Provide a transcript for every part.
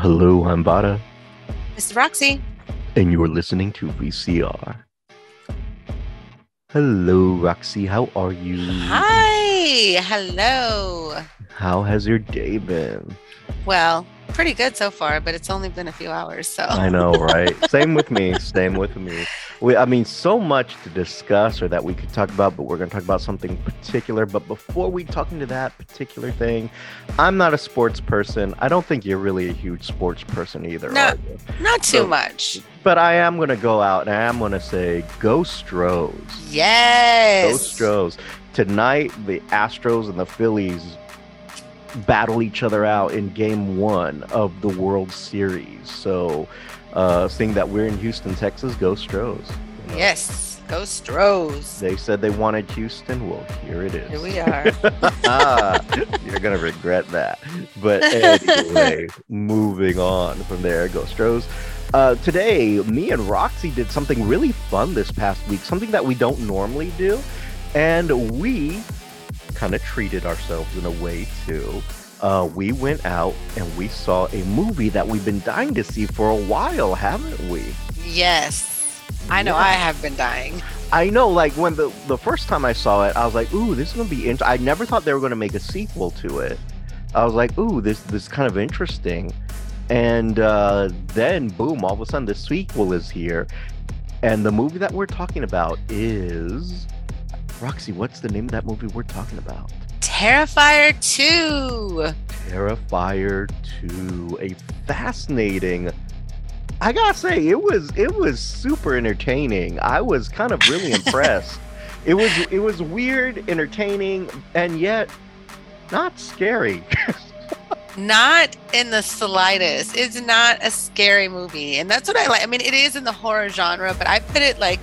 Hello, I'm Vada, This is Roxy. and you're listening to VCR. Hello, Roxy. How are you? Hi. Hello. How has your day been? Well, pretty good so far, but it's only been a few hours. So I know, right? Same with me. Same with me. We, I mean, so much to discuss or that we could talk about, but we're going to talk about something particular. But before we talk into that particular thing, I'm not a sports person. I don't think you're really a huge sports person either. No. not too So- much. But I am going to go out and I am going to say, go Stros. Yes. Go Stros. Tonight, the Astros and the Phillies battle each other out in game one of the World Series. So, uh, seeing that we're in Houston, Texas, go Stros. You know, Yes. Go Stros. They said they wanted Houston. Well, here it is. Here we are. Ah, You're going to regret that. But anyway, moving on from there, go Stros. Uh, today, me and Roxy did something really fun this past week, something that we don't normally do. And we kind of treated ourselves in a way too. Uh, we went out and we saw a movie that we've been dying to see for a while, haven't we? yes. I know Yeah. I have been dying. I know, like when the the first time I saw it, I was like, "Ooh, this is gonna be." Int-. I never thought they were gonna make a sequel to it. I was like, "Ooh, this this is kind of interesting," and uh, then boom, all of a sudden the sequel is here, and the movie that we're talking about is Roxy. What's the name of that movie we're talking about? Terrifier 2. Terrifier 2, a fascinating I gotta say, it was it was super entertaining. I was kind of really impressed. It was it was weird, entertaining, and yet not scary. Not in the slightest. It's not a scary movie. And that's what I like. I mean, it is in the horror genre, but I put it like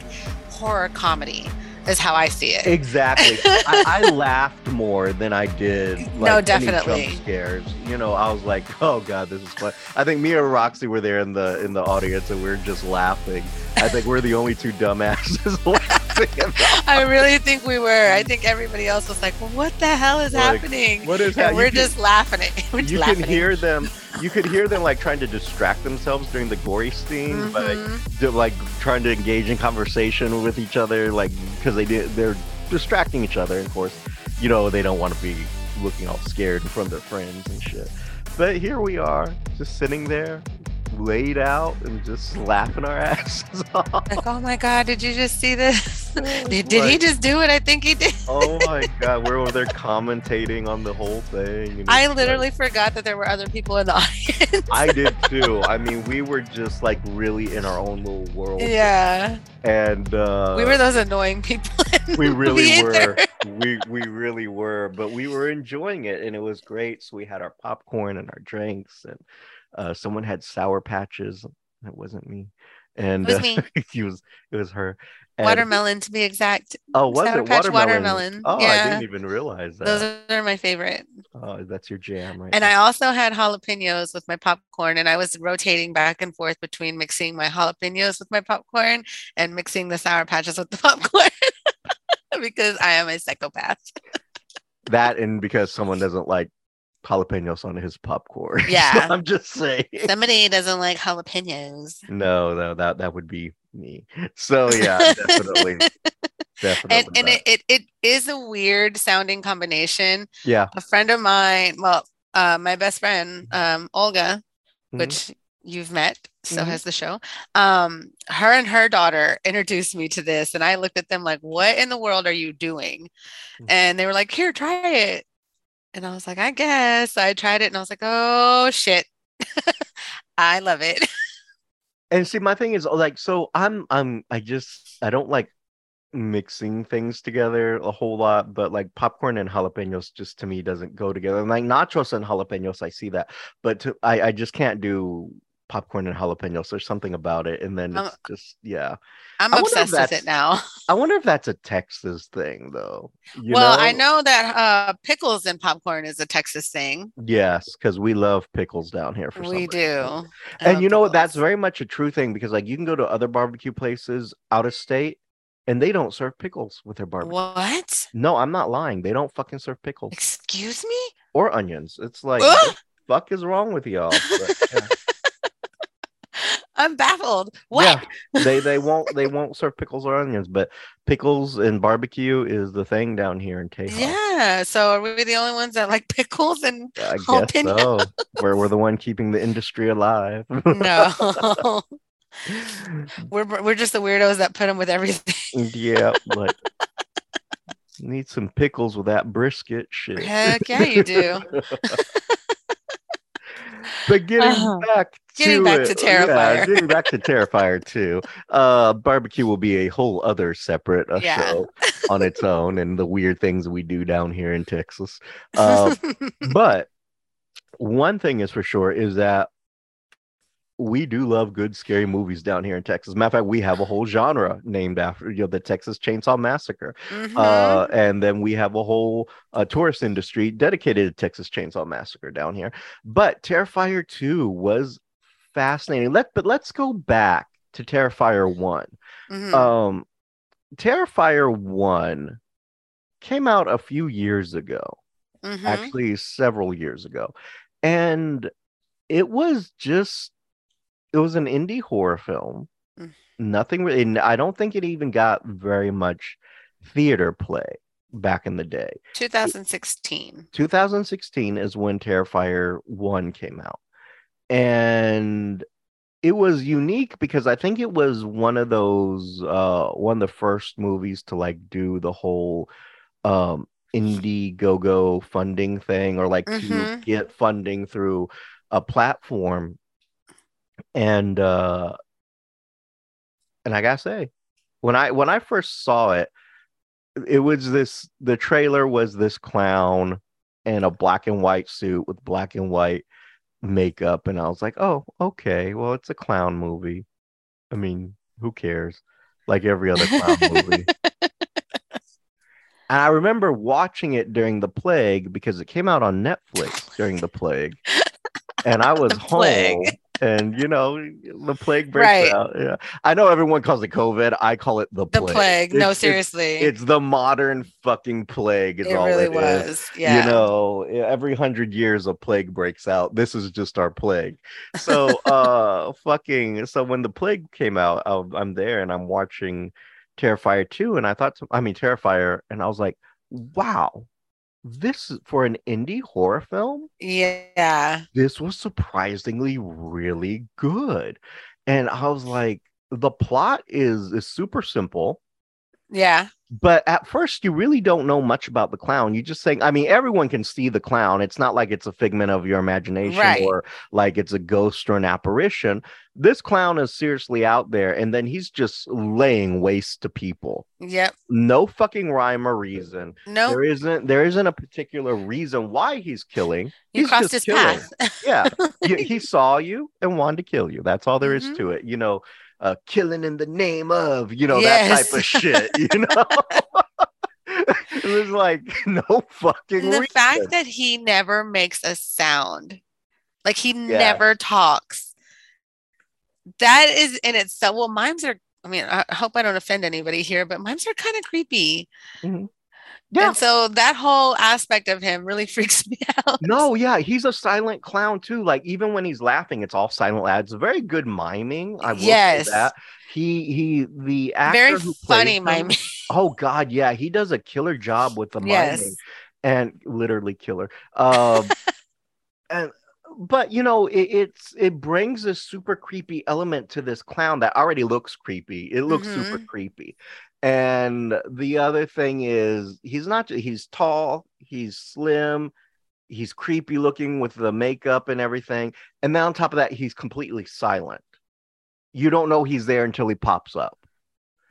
horror comedy, is how I see it. exactly. I, I laughed more than I did. Like, No, any definitely. jump scares. You know, I was like, "Oh God, this is fun." I think me and Roxy were there in the in the audience, and we are just laughing. I think we're the only two dumbasses laughing. I really think we were. I think everybody else was like, well, what the hell is Like, happening? what is happening? we're just laughing at We're just you laughing can hear them you could hear them like trying to distract themselves during the gory scenes by Mhm. do- like trying to engage in conversation with each other like because they did they're distracting each other and of course you know they don't want to be looking all scared in front of their friends and shit but here we are just sitting there laid out and just laughing our asses off Like, oh my God, did you just see this? did, did he just do it? I think he did. oh my god we're over there commentating on the whole thing I it's like- literally forgot that there were other people in the audience. I did too. I mean, we were just like really in our own little world. yeah. And uh we were those annoying people. we really were. we we really were, but we were enjoying it and it was great. So we had our popcorn and our drinks and uh someone had sour patches. It wasn't me. And It was uh, me. it was it was her. And- Watermelon, to be exact. Oh, was Sour it Patch watermelon? watermelon. Oh, I didn't even realize that. Those are my favorite. Oh, that's your jam, right? And I also had jalapenos with my popcorn, and I was rotating back and forth between mixing my jalapenos with my popcorn and mixing the sour patches with the popcorn because I am a psychopath. that and because someone doesn't like jalapenos on his popcorn. So Yeah. I'm just saying. Somebody doesn't like jalapenos. No, no, that that would be me. So yeah, definitely, definitely. And, and it, it, it is a weird sounding combination. yeah, A friend of mine, well, uh, my best friend, um, Olga, Mhm. which you've met, so Mhm. has the show. Um, her and her daughter introduced me to this, and I looked at them like, "What in the world are you doing?" Mhm. And they were like, "Here, try it." And I was like, "I guess." I tried it, and I was like, "Oh shit, I love it." and see, my thing is oh, like, so I'm, I'm, I just, I don't like mixing things together a whole lot, but like popcorn and jalapenos just to me doesn't go together. And like nachos and jalapenos, I see that, but to, I, I just can't do popcorn and jalapenos. There's something about it, and then it's just yeah. I'm I wonder if obsessed with it now. I wonder if that's a Texas thing though. You well, I know that uh, pickles and popcorn is a Texas thing. Yes, because we love pickles down here for We do. And you know what? That's very much a true thing because like you can go to other barbecue places out of state and they don't serve pickles with their barbecue. what? No, I'm not lying. They don't fucking serve pickles Excuse me? or onions. It's like what the fuck is wrong with y'all? But, yeah. I'm baffled. What? Yeah, they they won't they won't serve pickles or onions, but pickles and barbecue is the thing down here in Tejas. Yeah. So are we the only ones that like pickles and I guess so. We're we're the one keeping the industry alive. no. we're we're just the weirdos that put them with everything. yeah, but need some pickles with that brisket shit. Heck yeah, you do. But getting Uh-huh. back Getting to back it, to Terrifier. yeah, getting back to Terrifier too. Uh, barbecue will be a whole other separate uh, Yeah. show on its own, and the weird things we do down here in Texas. Uh, but one thing is for sure is that we do love good scary movies down here in Texas. Matter of fact, we have a whole genre named after you know the Texas Chainsaw Massacre. Mhm. Uh, and then we have a whole uh, tourist industry dedicated to Texas Chainsaw Massacre down here. But Terrifier 2 was fascinating. Let but let's go back to Terrifier 1. Mhm. Um Terrifier 1 came out a few years ago, Mhm. actually several years ago. And it was just it was an indie horror film. Mm. Nothing really and I don't think it even got very much theater play back in the day. 2016. 2016 is when Terrifier 1 came out. And it was unique because I think it was one of those uh one of the first movies to like do the whole um Indiegogo funding thing or like to Mhm. get funding through a platform. And uh and I gotta say, when I when I first saw it, it was this the trailer was this clown in a black and white suit with black and white makeup and I was like, "Oh, okay. Well, it's a clown movie. I mean, who cares? Like every other clown movie." And I remember watching it during the plague because it came out on Netflix during the plague. And I was home and you know the plague breaks Right. out. Yeah. I know everyone calls it COVID. I call it the The plague. plague. No, It's- it's- seriously. It's, the modern fucking plague is it all really it is. was. Yeah. You know, every hundred years a plague breaks out. This is just our plague. So, uh, fucking. So when the plague came out, I'm there and I'm watching Terrifier two, and I thought, to, I mean Terrifier, and I was like, wow, this for an indie horror film. yeah. This was surprisingly really good, and I was like, the plot is is super simple Yeah. but at first you really don't know much about the clown you just think i mean everyone can see the clown it's not like it's a figment of your imagination Right. or like it's a ghost or an apparition this clown is seriously out there and then he's just laying waste to people Yep. no fucking rhyme or reason No. there isn't there isn't a particular reason why he's killing You he's crossed just his killing. path. yeah he, he saw you and wanted to kill you that's all there is Mhm. to it you know uh killing in the name of you know Yes. that type of shit you know it was like no fucking the reason. fact that he never makes a sound, like he never talks, that is in itself. Well, mimes are. I mean, I I hope I don't offend anybody here, but mimes are kind of creepy. Yeah And so that whole aspect of him really freaks me out. no yeah he's a silent clown too like even when he's laughing it's all silent ads very good miming i will Yes. say that he he the actor Very who funny him- mime. Oh God, yeah, he does a killer job with the Yes. miming, and literally killer. Um, and but you know, it, it's it brings a super creepy element to this clown that already looks creepy. It looks super creepy. And the other thing is, he's not he's tall. He's slim. He's creepy looking with the makeup and everything. And then on top of that, he's completely silent. You don't know he's there until he pops up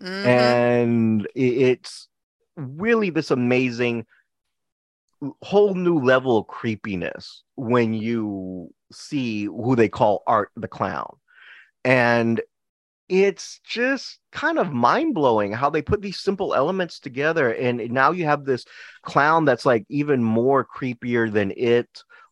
Mhm. and it's really this amazing whole new level of creepiness when you see who they call art the clown and it's just kind of mind-blowing how they put these simple elements together and now you have this clown that's like even more creepier than it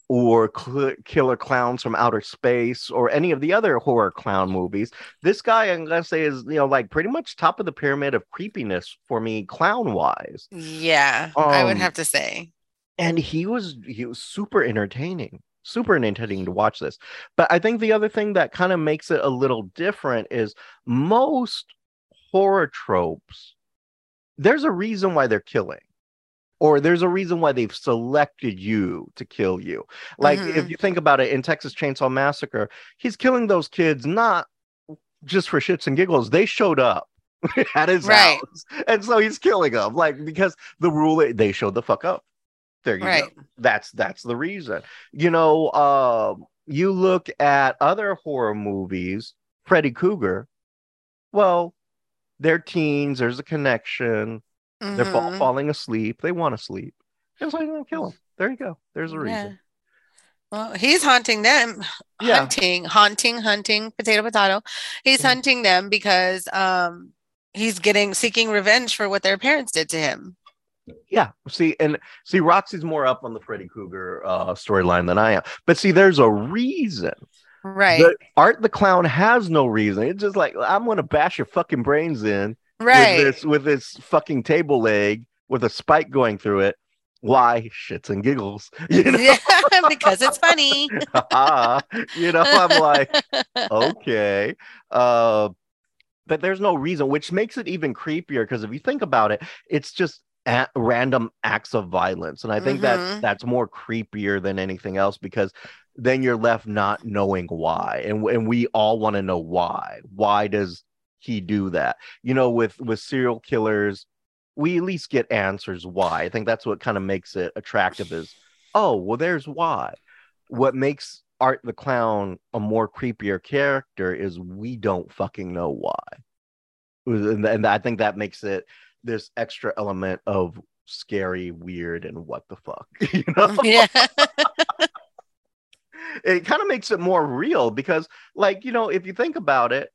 or cl- killer clowns from outer space or any of the other horror clown movies. This guy i'm gonna say is you know like pretty much top of the pyramid of creepiness for me clown wise yeah, I would Um, have to say. and he was he was super entertaining super intending to watch this. But I think the other thing that kind of makes it a little different is most horror tropes, there's a reason why they're killing. Or there's a reason why they've selected you to kill you. Like mm-hmm. if you think about it in Texas Chainsaw Massacre, he's killing those kids not just for shits and giggles. They showed up at his right. house. And so he's killing them. Like because the rule they showed the fuck up. There you right. go. That's that's the reason. You know, uh, you look at other horror movies, Freddy Krueger. Well, they're teens. There's a connection. Mm-hmm. They're fall- falling asleep. They want to sleep. It's like, oh, kill them. There you go. There's a reason. Yeah. Well, he's haunting them, yeah. hunting, haunting, hunting, potato, potato. He's mm-hmm. hunting them because um, he's getting seeking revenge for what their parents did to him. Yeah. See, and see, Roxy's more up on the Freddy Krueger uh, storyline than I am. But see, there's a reason. Right. The, Art the clown has no reason. It's just like I'm gonna bash your fucking brains in. Right. With this with this fucking table leg with a spike going through it. Why shits and giggles? You know? Yeah, because it's funny. you know, I'm like, okay. Uh, but there's no reason, which makes it even creepier because if you think about it, it's just at random acts of violence and i think mm-hmm. that's that's more creepier than anything else because then you're left not knowing why and, and we all want to know why. Why does he do that? You know with with serial killers we at least get answers why. I think that's what kind of makes it attractive is oh well there's why. What makes art the clown a more creepier character is we don't fucking know why. And, and i think that makes it this extra element of scary, weird, and what the fuck, you know? Yeah. it kind of makes it more real because, like, you know, if you think about it,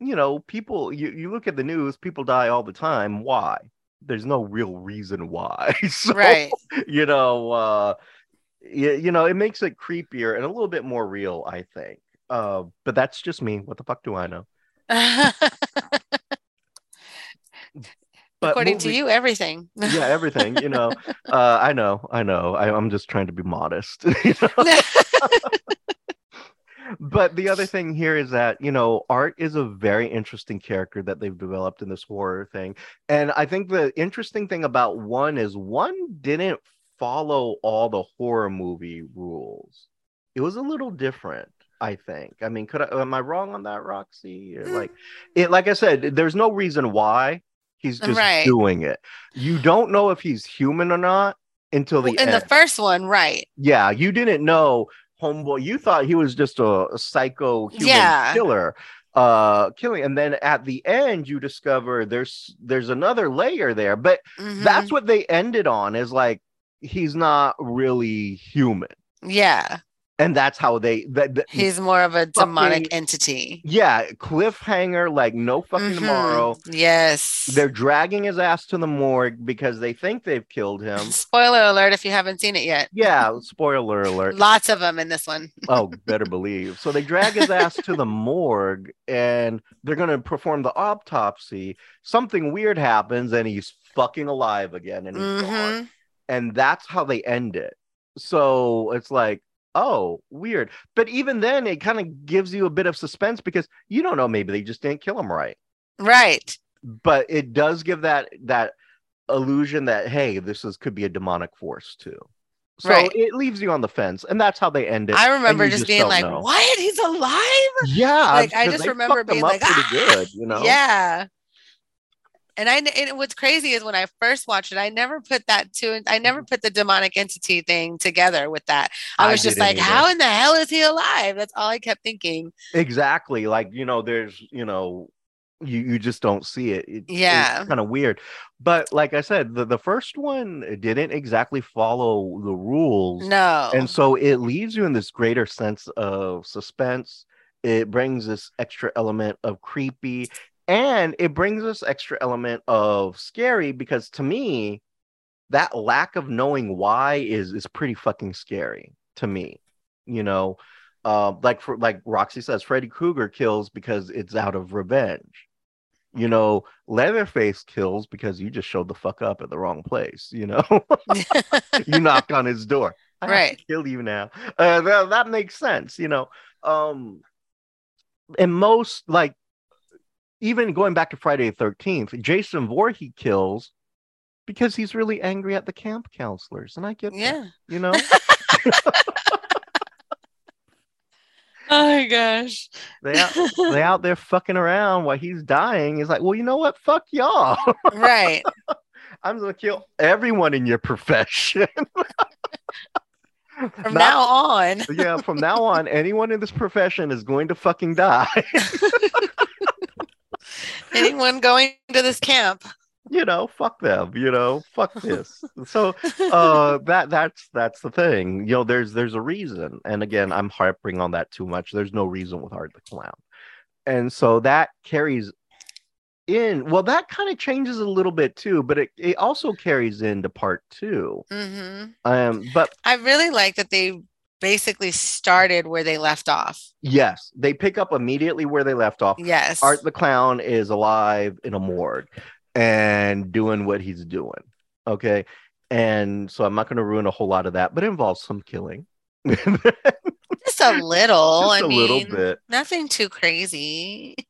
you know, people, you, you look at the news, people die all the time. Why? There's no real reason why. so, right. You know, uh, you, you know, it makes it creepier and a little bit more real, I think. Uh, but that's just me. What the fuck do I know? But According movie, to you, everything. yeah, everything. You know, uh, I know, I know. I, am just trying to be modest. You know? but the other thing here is that you know, art is a very interesting character that they've developed in this horror thing, and I think the interesting thing about one is one didn't follow all the horror movie rules. It was a little different. I think. I mean, could I am I wrong on that, Roxy? Mm. Like it like I said, there's no reason why he's just right. doing it. You don't know if he's human or not until the end in end. the first one, right? Yeah, you didn't know homeboy. You thought he was just a, a psycho human yeah. killer uh killing and then at the end you discover there's there's another layer there but mm-hmm. that's what they ended on is like he's not really human yeah and that's how they that, he's more of a fucking, demonic entity. Yeah cliffhanger like no fucking mm-hmm. tomorrow. Yes. They're dragging his ass to the morgue because they think they've killed him. Spoiler alert if you haven't seen it yet. Yeah spoiler alert. Lots of them in this one. Oh better believe. So they drag his ass to the morgue and they're going to perform the autopsy. Something weird happens and he's fucking alive again and he's mm-hmm. gone and that's how they end it. So it's like oh, weird. But even then, it kind of gives you a bit of suspense because you don't know. Maybe they just didn't kill him right. Right. But it does give that that illusion that hey, this is could be a demonic force too. So right. it leaves you on the fence, and that's how they end it. I remember just, just, being like, know. "What? He's alive?" Yeah, like I just remember being like, "Pretty ah! good," you know? Yeah, and I and what's crazy is when I first watched it, I never put that to I never mm-hmm. put the demonic entity thing together with that. I was I just like, either. how in the hell is he alive? That's all I kept thinking. Exactly. Like, you know, there's, you know, you, you just don't see it. it yeah. It's kind of weird. But like I said, the, the first one didn't exactly follow the rules. No. And so it leaves you in this greater sense of suspense it brings this extra element of creepy and it brings this extra element of scary because to me that lack of knowing why is is pretty fucking scary to me you know uh, like for like roxy says freddy krueger kills because it's out of revenge you know leatherface kills because you just showed the fuck up at the wrong place you know you knocked on his door I Right. kill you now. Uh, that, that makes sense, you know. Um, and most like even going back to Friday the Thirteenth, Jason Voorhees kills because he's really angry at the camp counselors, and I get that, Yeah. you know. Oh my gosh. they out, they out there fucking around while he's dying. He's like, well, you know what? Fuck y'all. right. I'm gonna kill everyone in your profession. From Not- now on. yeah, from now on, anyone in this profession is going to fucking die. Anyone going to this camp? you know, fuck them. You know, fuck this. So uh, that that's that's the thing. You know, there's there's a reason, and again, I'm harping on that too much. There's no reason with Art the Clown, and so that carries in. Well, that kind of changes a little bit too, but it it also carries into part two. hmm Um, but I really like that they basically started where they left off. yes, they pick up immediately where they left off. Yes. Art the Clown is alive in a morgue and doing what he's doing. Okay. And so I'm not going to ruin a whole lot of that, but it involves some killing. Just Just a little. I a mean, little bit. nothing too crazy.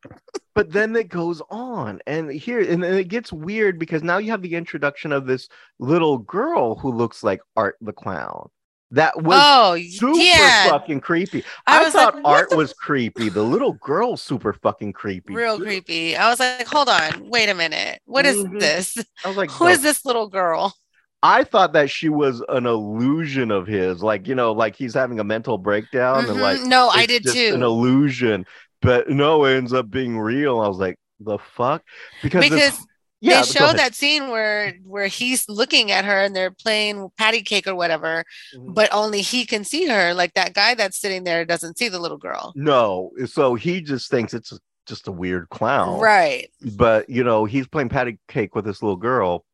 But then it goes on. And here, and then it gets weird because now you have the introduction of this little girl who looks like Art the Clown. That was oh, super yeah. fucking creepy. I I, thought like, Art the was creepy. The little girl super fucking creepy. Real too. creepy. I was like, hold on, wait a minute. What is Mhm. this? I was like, Who "The is this little girl? I thought that she was an illusion of his, like you know, like he's having a mental breakdown and like Mhm. no, I did just An illusion, but no, it ends up being real. I was like, the fuck, because this- Because yeah, they show that scene where where he's looking at her and they're playing patty cake or whatever, Mhm. but only he can see her. Like that guy that's sitting there doesn't see the little girl. no, so he just thinks it's just a weird clown, Right. But you know, he's playing patty cake with this little girl,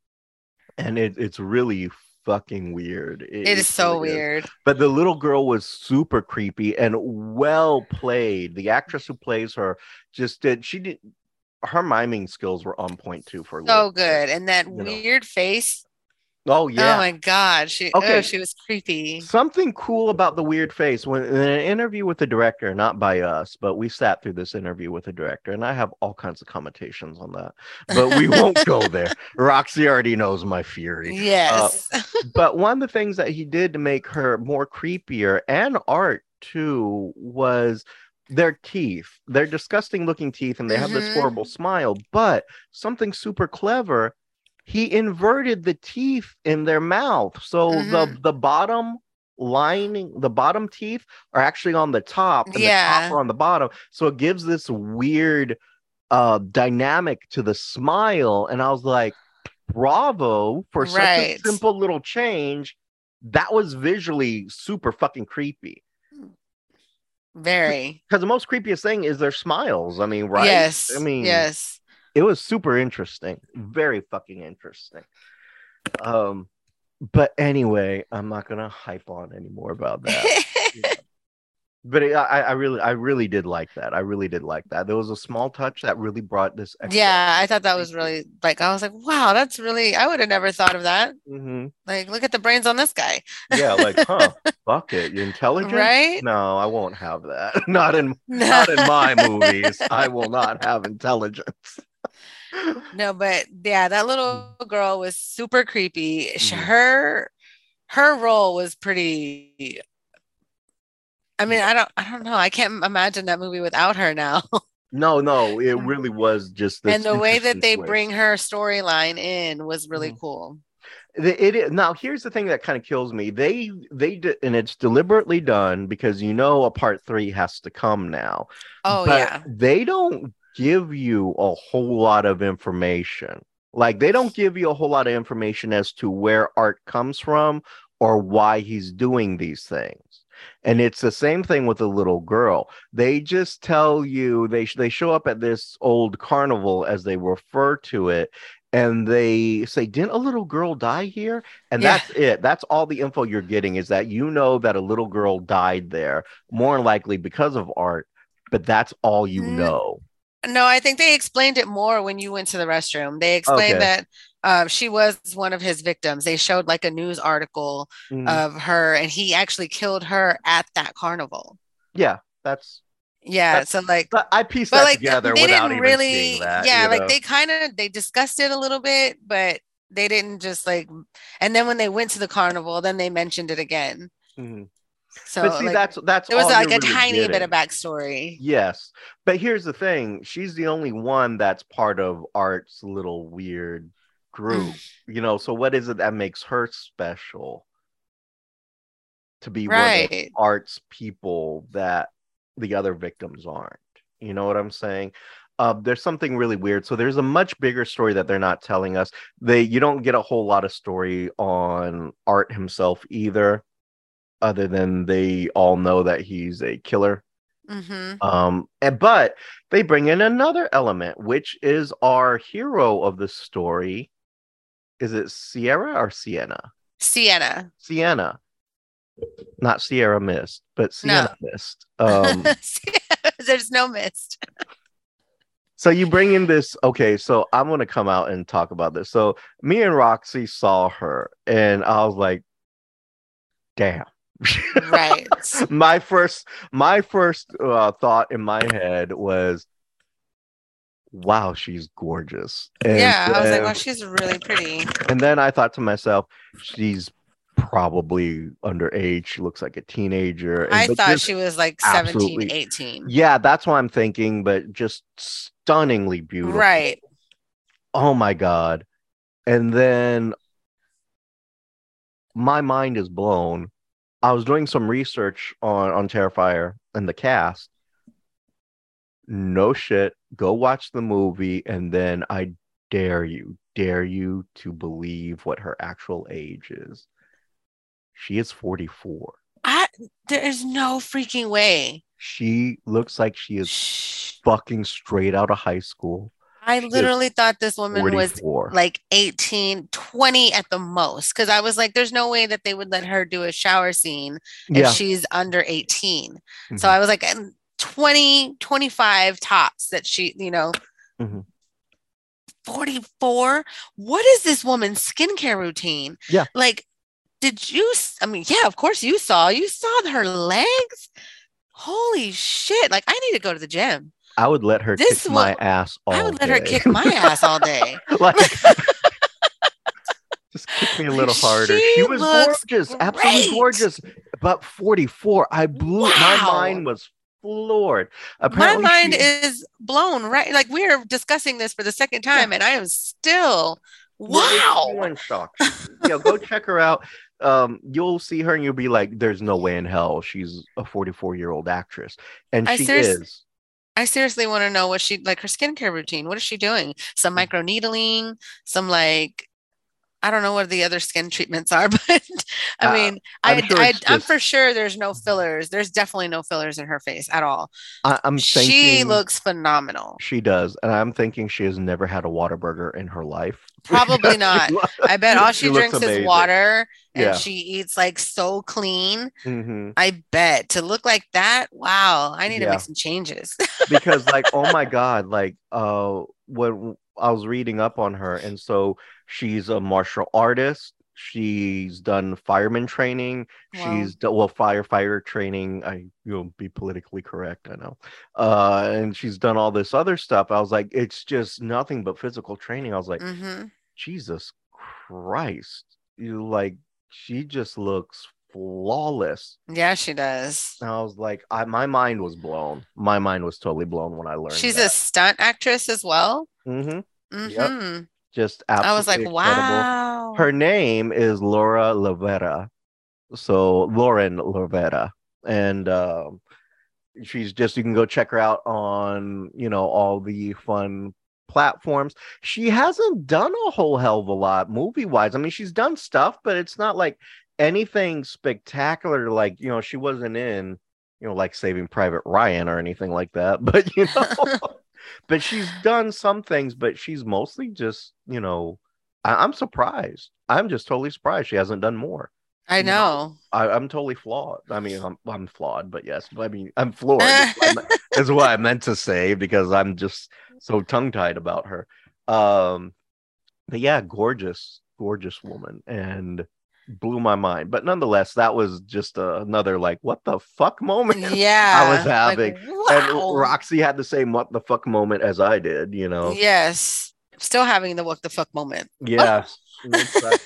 and it, it's really fucking weird. It is so really weird. But the little girl was super creepy and well played. The actress who plays her just did. She did. Her miming skills were on point too. For So good. And that you know. weird face. Oh, oh yeah! Oh my god. She oh, Okay. oh, she was creepy. Something cool about the weird face when in an interview with the director, not by us, but we sat through this interview with the director, and I have all kinds of commentations on that, but we won't go there. Roxy already knows my fury. Uh, yes. but one of the things that he did to make her more creepier and art too was their teeth. They're disgusting looking teeth and they have this Mhm. horrible smile, but something super clever. He inverted the teeth in their mouth. So the Mhm. the bottom lining, the bottom teeth are actually on the top and the top are on the bottom. So it gives this weird uh dynamic to the smile. And I was like, bravo for such a simple little change. That was visually super fucking creepy. Very. Because the most creepiest thing is their smiles. I mean, right? Yes. I mean, yes. it was super interesting. Very fucking interesting. Um, but anyway, I'm not gonna hype on anymore about that. but it, I, I really, I really did like that. I really did like that. There was a small touch that really brought this. extra- yeah, I thought that was really like I was like, wow, that's really I would have never thought of that. Mhm. Like, look at the brains on this guy. Yeah, like, huh? fuck it. You're intelligent? Right? No, I won't have that. Not in not in my movies. I will not have intelligence. No, but yeah, that little girl was super creepy. Mhm. Her her role was pretty I mean, I don't I don't know. I can't imagine that movie without her now. No, no, it really was just this and the way that they twist. bring her storyline in was really Mhm. cool. The- it is now here's the thing that kind of kills me they they did and it's deliberately done because you know a part three has to come now Oh but yeah. they don't give you a whole lot of information like they don't give you a whole lot of information as to where art comes from or why he's doing these things and it's the same thing with the little girl they just tell you they they show up at this old carnival as they refer to it and they say didn't a little girl die here and Yeah. that's it that's all the info you're getting is that you know that a little girl died there more likely because of art but that's all you Mm, know No, I think they explained it more when you went to the restroom. They explained Okay. that uh, she was one of his victims. They showed like a news article Mhm. of her, and he actually killed her at that carnival. yeah, that's. Yeah, That's- so like, But I pieced that like together they without didn't even really, that. yeah, you like know? they kind of they discussed it a little bit, but they didn't just like. And then when they went to the carnival, then they mentioned it again. Mhm. So but see, like, that's that's there was like a really tiny bit of backstory. Yes, but here's the thing: she's the only one that's part of Art's little weird group. you know, so what is it that makes her special? To be one of Right. Art's people that the other victims aren't. You know what I'm saying? Uh, there's something really weird. So there's a much bigger story that they're not telling us. They you don't get a whole lot of story on Art himself either, other than they all know that he's a killer. hmm Um, and, but they bring in another element, which is our hero of the story. Is it Sierra or Sienna? Sienna. Sienna, not Sierra Mist, but Sienna Mist. Um, There's no mist. so you bring in this. Okay, so I'm gonna come out and talk about this. So me and Roxy saw her, and I was like, "Damn." Right. my first my first uh, thought in my head was wow she's gorgeous and yeah, I was like, well, she's really pretty. and then i thought to myself she's probably underage she looks like a teenager and- I thought she was like 17, 18. yeah that's what i'm thinking but just stunningly beautiful Right. oh my god and then my mind is blown i was doing some research on on terrifier and the cast no shit go watch the movie and then i dare you dare you to believe what her actual age is she is 44 I there is no freaking way. she looks like she is Shh. fucking straight out of high school I literally thought this woman was like 18, 20 at the most. Cause I was like, there's no way that they would let her do a shower scene if yeah she's under 18. So Mhm. I was like, "Mm, 20, 25 tops that she, you know, Mhm. 44. What is this woman's skincare routine? Yeah. Like, did you, I mean, yeah, of course you saw, you saw her legs. Holy shit. Like, I need to go to the gym. I would let her This kick my ass all day. I would let her kick my ass all day. like just kick me a little harder. She, She was gorgeous, absolutely gorgeous. But 44, I blew my mind was floored. my mind she- is blown, right? Like, we are discussing this for the second time, and I am still, wow. in shock. yeah, go check her out. Um, you'll see her and you'll be like, "There's no way in hell she's a 44 year old actress," and I she serious- is. I seriously want to know what she like her skincare routine. What is she doing? Some Mm. micro needling, some like I don't know what the other skin treatments are, but I Uh, mean, I'm I, sure I I'm for sure there's no fillers. There's definitely no fillers in her face at all. I, I'm She looks phenomenal. she does, and I'm thinking she has never had a Whataburger in her life. Probably not. I bet all she, She drinks is water and Yeah. she eats like so clean. Mhm. I bet to look like that. Wow, I need to make some changes. because like oh my god like uh when i was reading up on her and so she's a martial artist. She's done fireman training. Wow. she's done well firefighter training. I you know be politically correct i know. Uh and she's done all this other stuff. I was like it's just nothing but physical training. I was like hmm jesus christ. You like she just looks flawless Yeah, she does. and i was like I, my mind was blown my mind was totally blown when i learned She's that. a stunt actress as well. Mm-hmm. hmm just absolutely I was like, incredible. wow. Her name is Laura LaVera, so Lauren LaVera, and um, she's just you can go check her out on you know all the fun platforms. She hasn't done a whole hell of a lot movie wise. I mean, she's done stuff, but it's not like anything spectacular. Like you know, she wasn't in you know like Saving Private Ryan or anything like that. But you know. but she's done some things, but she's mostly just, you know, I- I'm surprised. I'm just totally surprised she hasn't done more. I know. I- I'm totally flawed. I mean, I'm, I'm flawed, but yes, I mean, I'm floored. That's what I That's what I meant to say because I'm just so tongue tied about her. Um, but yeah, gorgeous, gorgeous woman, and blew my mind. But nonetheless, that was just another like what the fuck moment Yeah. I was having. Like, And. Roxy had the same what the fuck moment as I did, you know. Yes. Still having the what the fuck moment. Yes. It's like,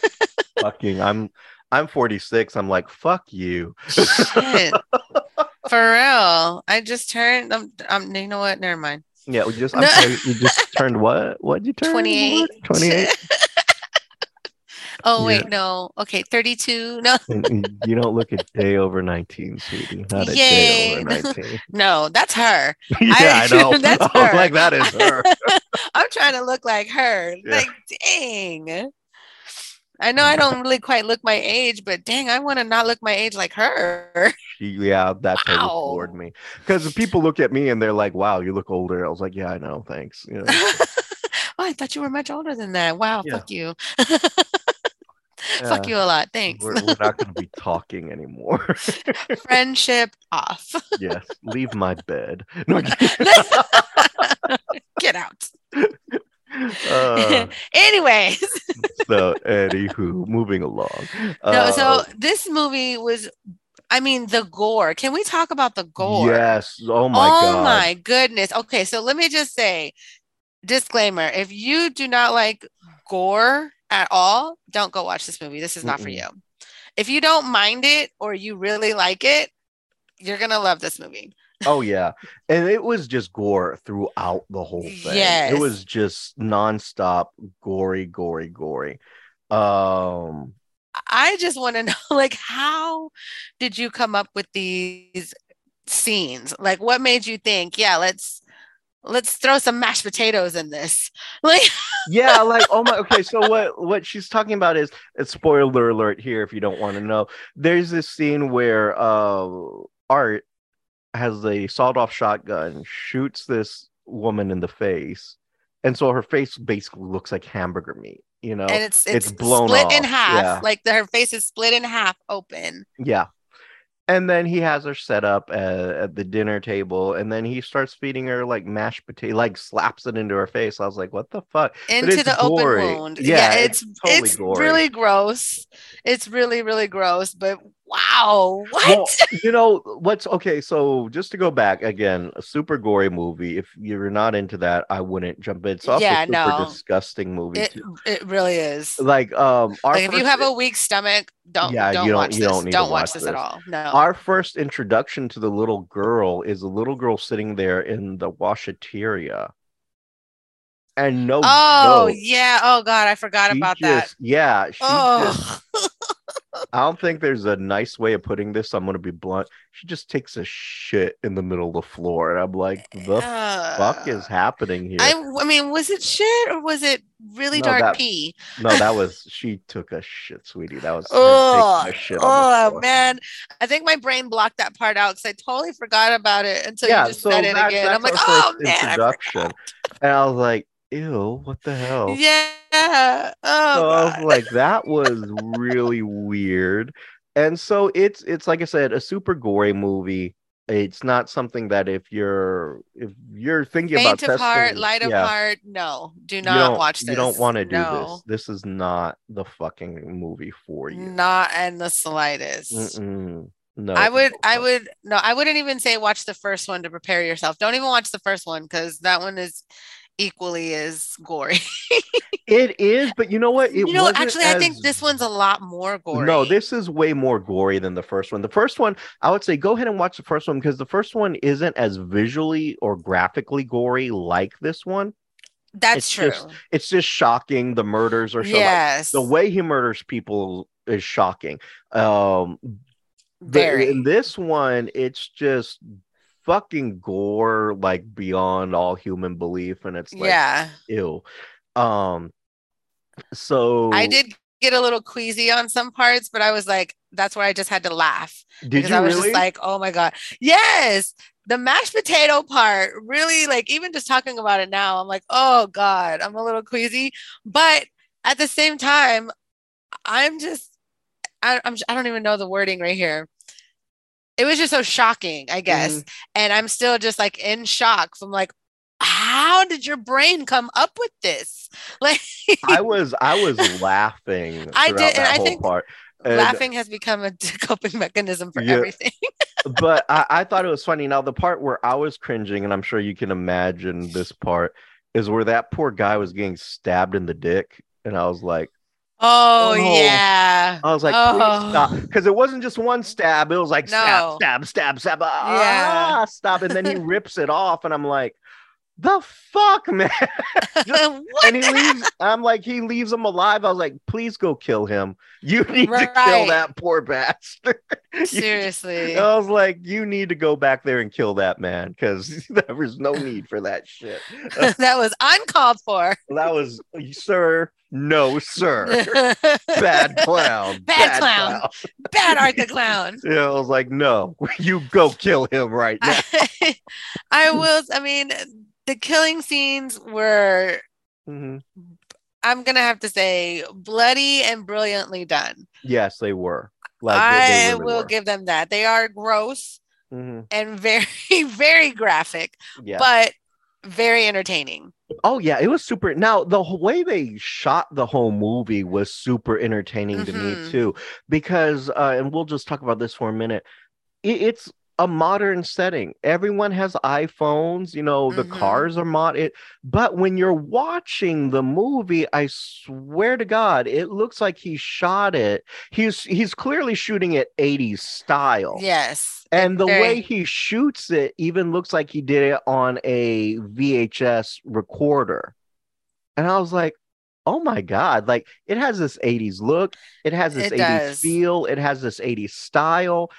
fucking I'm I'm 46. I'm like, fuck you. Shit. For real. I just turned um, um you know what? Never mind. Yeah, we just I'm No. sorry, you just turned what? What'd you turn? 28. 28. Oh wait, Yeah. no. Okay, 32. No. You don't look a day over 19, sweetie. Not a day over Yay. 19. No, that's her. yeah, I, I- know. that's her. like, that is her. I'm trying to look like her. Yeah. Like, dang. I know I don't really quite look my age, but dang, I want to not look my age like her. Yeah, that totally Wow. floored me. Because people look at me and they're like, wow, you look older. I was like, yeah, I know. Thanks. You know? oh, I thought you were much older than that. Wow, Yeah. fuck you. Yeah, Fuck you a lot. Thanks. We're, we're not going to be talking anymore. Friendship off. yes, leave my bed. No, Get out. uh, Anyways, so, anywho, moving along. no, so Uh, this movie was, I mean, the gore. Can we talk about the gore? Yes. Oh my oh god. Oh my goodness. Okay, so let me just say disclaimer if you do not like gore at all, don't go watch this movie. This is not for Mm-mm. you. If you don't mind it or you really like it, you're going to love this movie. Oh yeah, and it was just gore throughout the whole thing. Yes. It was just nonstop gory, gory, gory. Um, I just want to know like how did you come up with these scenes? Like what made you think, yeah, let's let's throw some mashed potatoes in this. Like yeah, like oh my. Okay, so what what she's talking about is it's spoiler alert here if you don't want to know. There's this scene where uh Art has a sawed-off shotgun, shoots this woman in the face, and so her face basically looks like hamburger meat. You know, and it's it's it's, blown split in half. yeah. Like the, her face is split in half open. Yeah. And then he has her set up at, at the dinner table, and then he starts feeding her like mashed potato, like slaps it into her face. I was like, "What the fuck?" into the open wound. Yeah, Yeah, it's it's totally it's gory. really gross. It's really really gross. But wow, what? Well, you know what's okay? So just to go back again, a super gory movie. If you're not into that, I wouldn't jump in. It's also Yeah, a super no. disgusting movie it too. it really is. Like um, our Like if you have a weak stomach, don't Yeah, don't you don't- watch you this. don't Don't, watch watch this, at all. No. our first introduction to the little girl is a little girl sitting there in the washateria. And no oh joke, yeah. Oh god, I forgot about that. Yeah, she just, Oh, I don't think there's a nice way of putting this. I'm gonna be blunt. She just takes a shit in the middle of the floor, and I'm like, the fuck is happening here? I, I mean, was it shit or was it really No, dark that- pee? No, that was she took a shit, sweetie. That was Oh, shit oh man, I think my brain blocked that part out because I totally forgot about it until Yeah, you just so said it again. I'm like, oh man, introduction. forgot. And I was like, ew, what the hell? Yeah. Oh, so I was like, that was really weird. And so it's it's like I said, a super gory movie. It's not something that if you're if you're thinking about faint heart, testing- light of heart. No, do not watch this. You don't want to do no, this. This is not the fucking movie for you. Not in the slightest. Mm-mm. No, I would, I would, no, I wouldn't even say watch the first one to prepare yourself. Don't even watch the first one because that one is equally as gory. It is, but you know what? It you know, actually, I think this one's a lot more gory. No, this is way more gory than the first one. The first one, I would say go ahead and watch the first one because the first one isn't as visually or graphically gory like this one. that's it's true. just- It's just shocking. The murders are so like, yes, the way he murders people is shocking. Um very. in this one, it's just fucking gore like beyond all human belief, and it's like yeah, ew. Um so I did get a little queasy on some parts, but I was like, that's where I just had to laugh did because you I was really? just like, oh my god, yes. The mashed potato part really like even just talking about it now, I'm like, oh god, I'm a little queasy, but at the same time, I'm just I, I'm I don't even know the wording right here. It was just so shocking, I guess, Mm-hmm. and I'm still just like in shock from like how did your brain come up with this? Like I was I was laughing. I did, and I think part. And- laughing has become a coping mechanism for Yeah. everything. but I, I thought it was funny. Now the part where I was cringing, and I'm sure you can imagine this part, is where that poor guy was getting stabbed in the dick, and I was like, Oh, Oh. yeah. I was like, Oh. please stop, because it wasn't just one stab; it was like stab, No. stab, stab, stab, ah, Yeah. stop, and then he rips it off, and I'm like, the fuck, man. what and he leaves. I'm like, he leaves him alive. I was like, please go kill him. You need to kill that poor bastard. Seriously. I was like, you need to go back there and kill that man because there was no need for that shit. that was uncalled for. That was, sir, no, sir. Bad clown. Bad clown. Bad Art the Clown. Yeah, I was like, no, you go kill him right now. I, I will, I mean, the killing scenes were, Mhm. I'm going to have to say, bloody and brilliantly done. Yes, they were. Like, I they really will were. give them that. They are gross Mhm. and very, very graphic, Yeah. but very entertaining. Oh yeah, it was super. Now the way they shot the whole movie was super entertaining to me Mhm. too, because uh, and we'll just talk about this for a minute. It, it's a modern setting. Everyone has iPhones. You know, the Mhm. cars are mod. It, but when you're watching the movie, I swear to God, it looks like he shot it. He's he's clearly shooting it 80s style. Yes. And the Very- way he shoots it even looks like he did it on a VHS recorder. And I was like, oh my God, like it has this 80s look, it has this It 80s does. feel, it has this 80s style,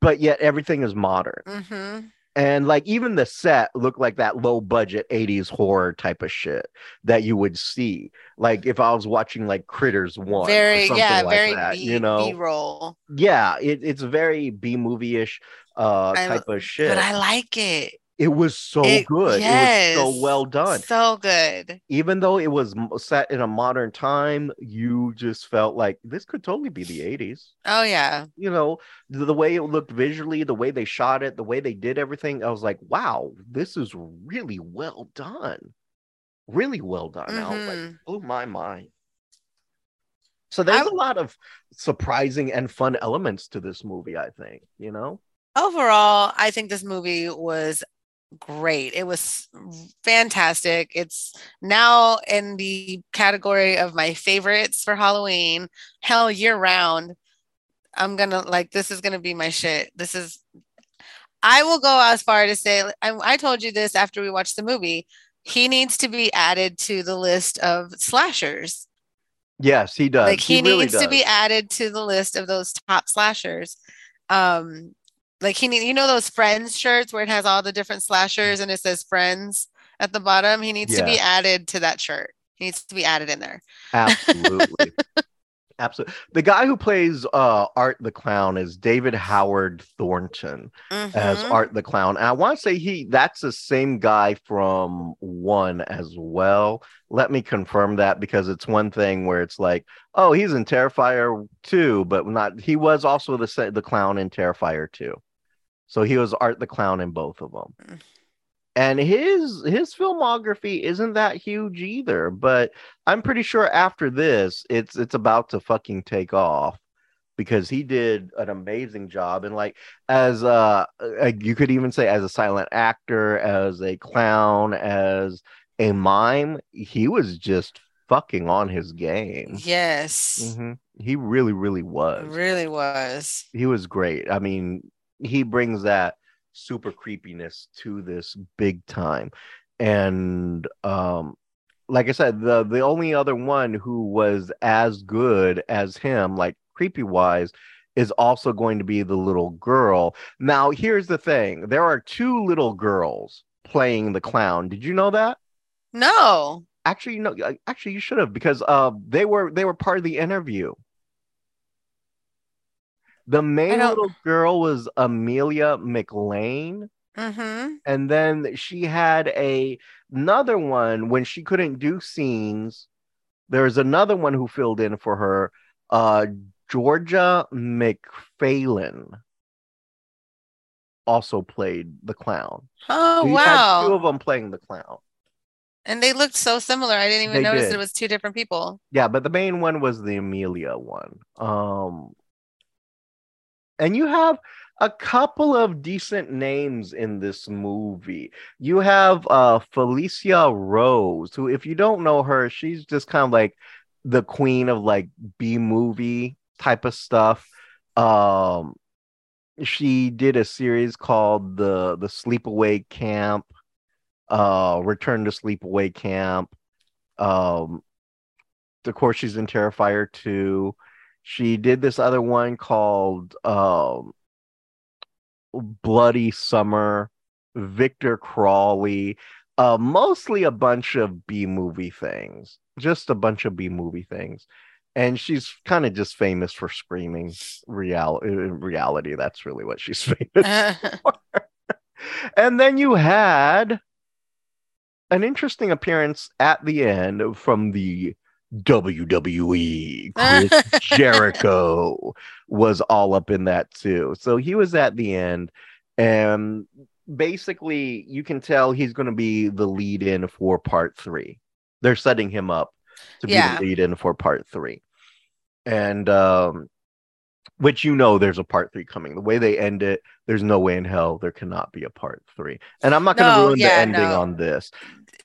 but yet everything is modern. hmm And like even the set looked like that low budget 80s horror type of shit that you would see. Like if I was watching like Critters 1 Very, yeah, like very that, B, you know. B-roll. yeah, it, it's very B movie-ish uh I- type of shit. But I like it. It was so It- good. It yes. was so well done. So good. Even though it was set in a modern time, you just felt like this could totally be the 80s. Oh yeah. You know, the, the way it looked visually, the way they shot it, the way they did everything. I was like, wow, this is really well done. Really well done. I was like, Mhm. blew my mind. So there's I- a lot of surprising and fun elements to this movie, I think, you know? Overall, I think this movie was great. It was fantastic. It's now in the category of my favorites for Halloween. Hell, year round. I'm gonna like this is gonna be my shit. This is I will go as far to say I, I told you this after we watched the movie. He needs to be added to the list of slashers. Yes, he does. like he, really needs to be added to the list of those top slashers um like he need you know those friends shirts where it has all the different slashers and it says friends at the bottom he needs to be added to that shirt he needs to be added in there Absolutely. Absolutely. The guy who plays uh, Art the Clown is David Howard Thornton as Mhm. Art the Clown. And I want to say he that's the same guy from one as well. Let me confirm that because it's one thing where it's like, oh, he's in Terrifier 2, but not he was also the the clown in Terrifier 2. So he was Art the Clown in both of them. Mm. And his his filmography isn't that huge either, but I'm pretty sure after this, it's it's about to fucking take off because he did an amazing job and like as uh you could even say as a silent actor, as a clown, as a mime, he was just fucking on his game. yes Mhm. He really, really was. really was He was great. I mean, he brings that super creepiness to this big time. And um like I said, the the only other one who was as good as him, like creepy wise, is also going to be the little girl. Now, here's the thing: there are two little girls playing the clown. Did you know that? no Actually, no. uh, Actually, you should have because uh, they were they were part of the interview. The main little girl was Amelia McLean, mm-hmm and then she had a another one when she couldn't do scenes. There was another one who filled in for her, uh, Georgia McPhalen. Also played the clown. oh So had two of them playing the clown. And they looked so similar. I didn't even They notice did. it was two different people. Yeah, but the main one was the Amelia one. Um, and you have a couple of decent names in this movie. You have uh Felissa Rose, who, if you don't know her, she's just kind of like the queen of like B movie type of stuff. Um, she did a series called the the Sleepaway Camp, uh, Return to Sleepaway Camp. Um, of course she's in Terrifier 2. She did this other one called um Bloody Summer, Victor Crawley, uh mostly a bunch of B movie things. Just a bunch of B movie things. And she's kind of just famous for screaming real in reality. That's really what she's famous for. and then you had an interesting appearance at the end from the WWE. Chris Jericho was all up in that too. So he was at the end, and basically, you can tell he's going to be the lead in for part three. They're setting him up to be Yeah. the lead in for part three. And, um, which you know there's a part three coming. The way they end it, there's no way in hell there cannot be a part three. And I'm not going to No, ruin the ending no. on this.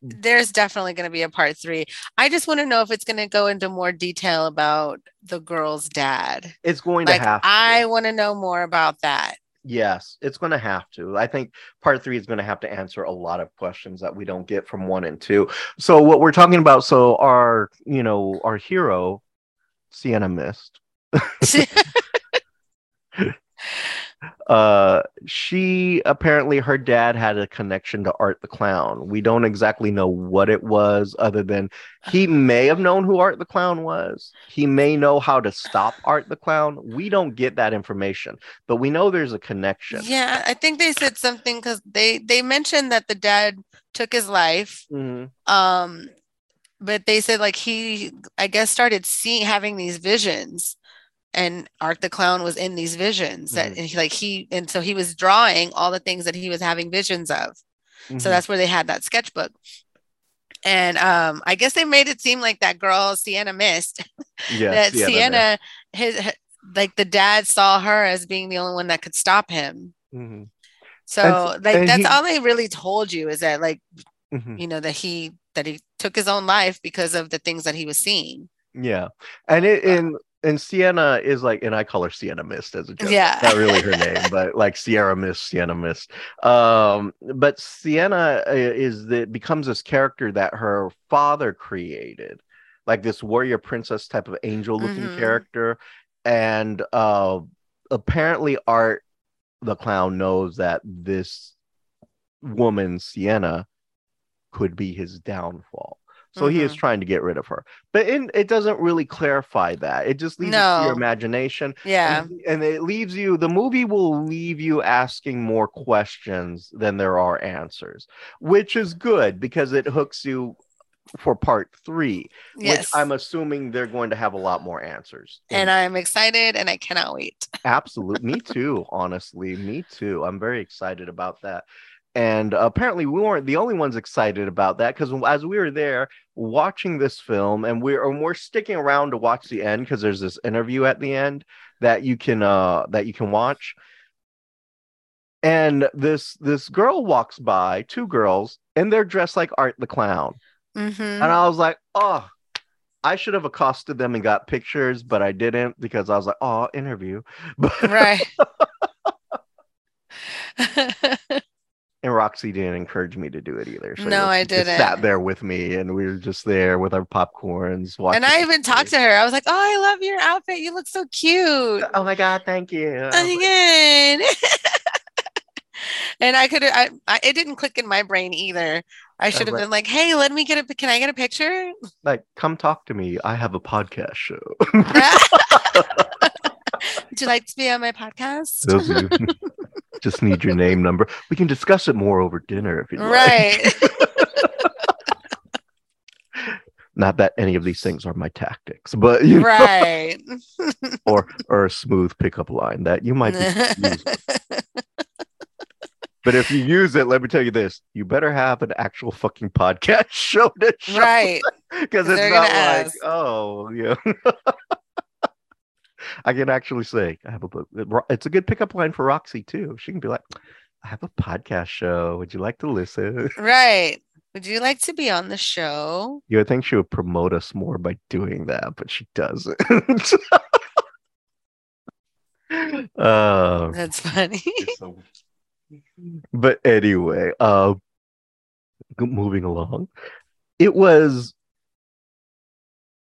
There's definitely going to be a part three. I just want to know if it's going to go into more detail about the girl's dad. It's going Like, to have to. I want to know more about that. Yes, it's going to have to. I think part three is going to have to answer a lot of questions that we don't get from one and two. So what we're talking about, so our, you know, our hero, Sienna Mist, uh, she apparently her dad had a connection to Art the Clown. We don't exactly know what it was, other than he may have known who Art the Clown was. He may know how to stop Art the Clown. We don't get that information, but we know there's a connection. yeah, I think they said something because they they mentioned that the dad took his life. Mhm. Um, but they said like he, I guess, started seeing having these visions, and Art the Clown was in these visions that Mhm. and he, like he and so he was drawing all the things that he was having visions of. Mhm. So that's where they had that sketchbook. And um, I guess they made it seem like that girl Sienna missed Yeah, that Sienna Sienna, his, like the dad saw her as being the only one that could stop him. Mhm. So s- like and that's he- all they really told you is that like Mhm. you know that he that he took his own life because of the things that he was seeing. Yeah, and it and and Sienna is like, and I call her Sienna Mist as a joke. Yeah. not really her name, but like Sierra Mist, Sienna Mist. Um, but Sienna uh, is the becomes this character that her father created, like this warrior princess type of angel looking Mhm. character, and uh, apparently Art the clown knows that this woman Sienna could be his downfall. So he is Mhm. trying to get rid of her. But in, it doesn't really clarify that. It just leaves it to your imagination. Yeah. And, and it leaves you, the movie will leave you asking more questions than there are answers, which is good because it hooks you for part three, Yes. which I'm assuming they're going to have a lot more answers. and I'm excited and I cannot wait. Absolutely. Me too, honestly. Me too. I'm very excited about that. And apparently, we weren't the only ones excited about that because as we were there watching this film, and we're and we're sticking around to watch the end because there's this interview at the end that you can uh that you can watch. And this this girl walks by, two girls, and they're dressed like Art the Clown. Mhm. And I was like, oh, I should have accosted them and got pictures, but I didn't because I was like, oh, interview. But right. and Roxy didn't encourage me to do it either. No, I didn't. Sat there with me, and we were just there with our popcorns. Watching and I even talked to her. I was like, "Oh, I love your outfit. You look so cute." Oh my god, thank you. Again. and I could I, I it didn't click in my brain either. I should have like- been like, "Hey, let me get a can I get a picture?" Like, come talk to me. I have a podcast show. Would you like to be on my podcast? You- just need your name number. We can discuss it more over dinner if like. right. Not that any of these things are my tactics, but you know, right. or or a smooth pickup line that you might But if you use it, let me tell you this: you better have an actual fucking podcast show to show right. because it's not like, ask. oh, yeah. I can actually say I have a book. It's a good pickup line for Roxy too. She can be like, "I have a podcast show. Would you like to listen?" Right. Would you like to be on the show? You would think she would promote us more by doing that, but she doesn't. uh, That's funny. but anyway, uh, moving along, it was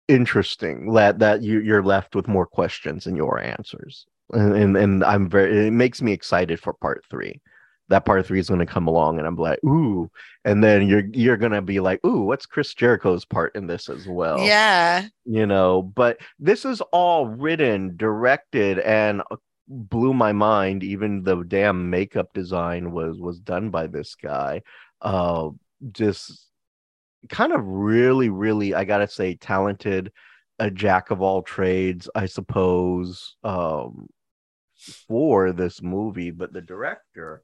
interesting that that you you're left with more questions than your answers, and and, and I'm very. It makes me excited for part three. That part three is going to come along, and I'm like, ooh, and then you're you're going to be like, ooh, what's Chris Jericho's part in this as well? yeah. you know but this is all written directed and blew my mind even the damn makeup design was was done by this guy uh just kind of really really i gotta say talented a jack of all trades i suppose um for this movie but the director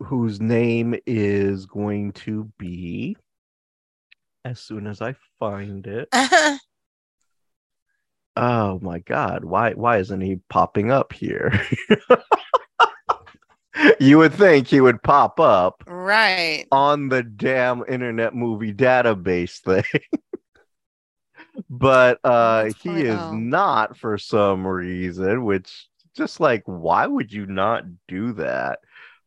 whose name is going to be as soon as i find it Oh my God! Why why isn't he popping up here? you would think he would pop up right. on the damn Internet Movie Database thing, but uh, Let's he is out. not for some reason. Which just like why would you not do that?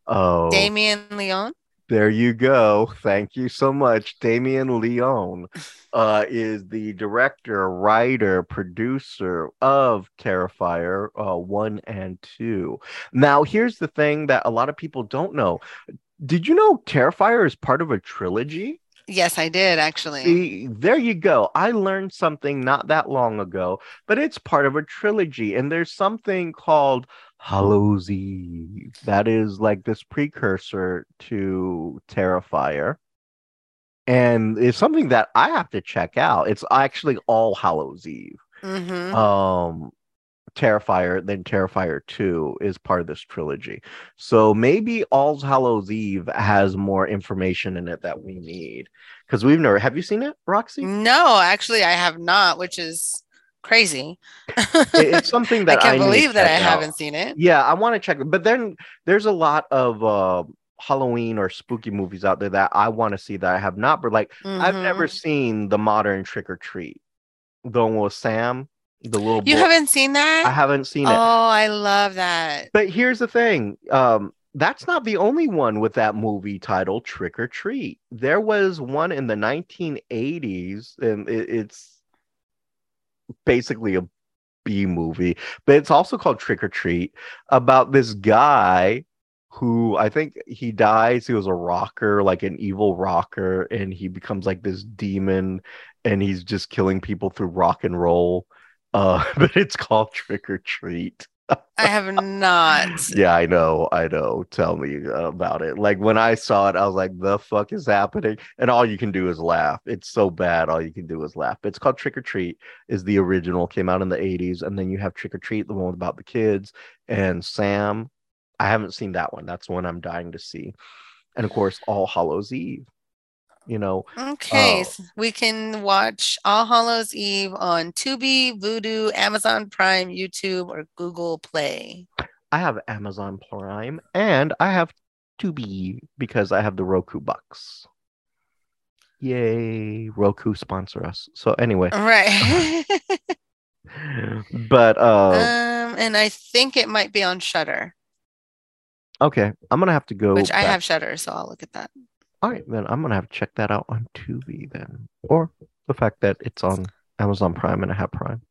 Oh, Damien Leone. There you go. Thank you so much. Damien Leone uh, is the director, writer, producer of Terrifier uh, 1 and 2. Now, here's the thing that a lot of people don't know. Did you know Terrifier is part of a trilogy? Yes, I did actually. See, there you go. I learned something not that long ago, but it's part of a trilogy, and there's something called Hallows Eve that is like this precursor to Terrifier, and it's something that I have to check out. It's actually All Hallows Eve. hmm Um, Terrifier, then Terrifier 2 is part of this trilogy. So maybe All Hallows Eve has more information in it that we need. Because we've never have you seen it, Roxy? No, actually, I have not, which is crazy. It's something that I can't to believe that I out. haven't seen it. Yeah, I want to check. But then there's a lot of uh Halloween or spooky movies out there that I want to see that I have not. But like I've Mhm. never seen the modern trick or treat. The one with Sam, the little You boy. haven't seen that? I haven't seen oh, it. Oh, I love that. But here's the thing. Um, that's not the only one with that movie title Trick or Treat. There was one in the 1980s, and it, it's basically a B movie, but it's also called Trick or Treat about this guy who I think he dies. He was a rocker, like an evil rocker, and he becomes like this demon, and he's just killing people through rock and roll. Uh, but it's called Trick or Treat. I have not. Yeah, I know, I know. Tell me about it. Like when I saw it, I was like, "The fuck is happening?" And all you can do is laugh. It's so bad. All you can do is laugh. It's called Trick or Treat. Is the original came out in the '80s, and then you have Trick or Treat, the one about the kids, and Sam. I haven't seen that one. That's one I'm dying to see, and of course, All Hallows Eve. You know, Okay, Oh. s- we can watch All Hallows Eve on Tubi, Vudu, Amazon Prime, YouTube, or Google Play. I have Amazon Prime and I have Tubi because I have the Roku box. Yay, Roku sponsor us. So anyway, Right. but uh um, and I think it might be on Shudder, okay, I'm gonna have to go which I have Shudder, so I'll look at that. All right, then I'm gonna have to check that out on Tubi then, or the fact that it's on Amazon Prime and I have Prime.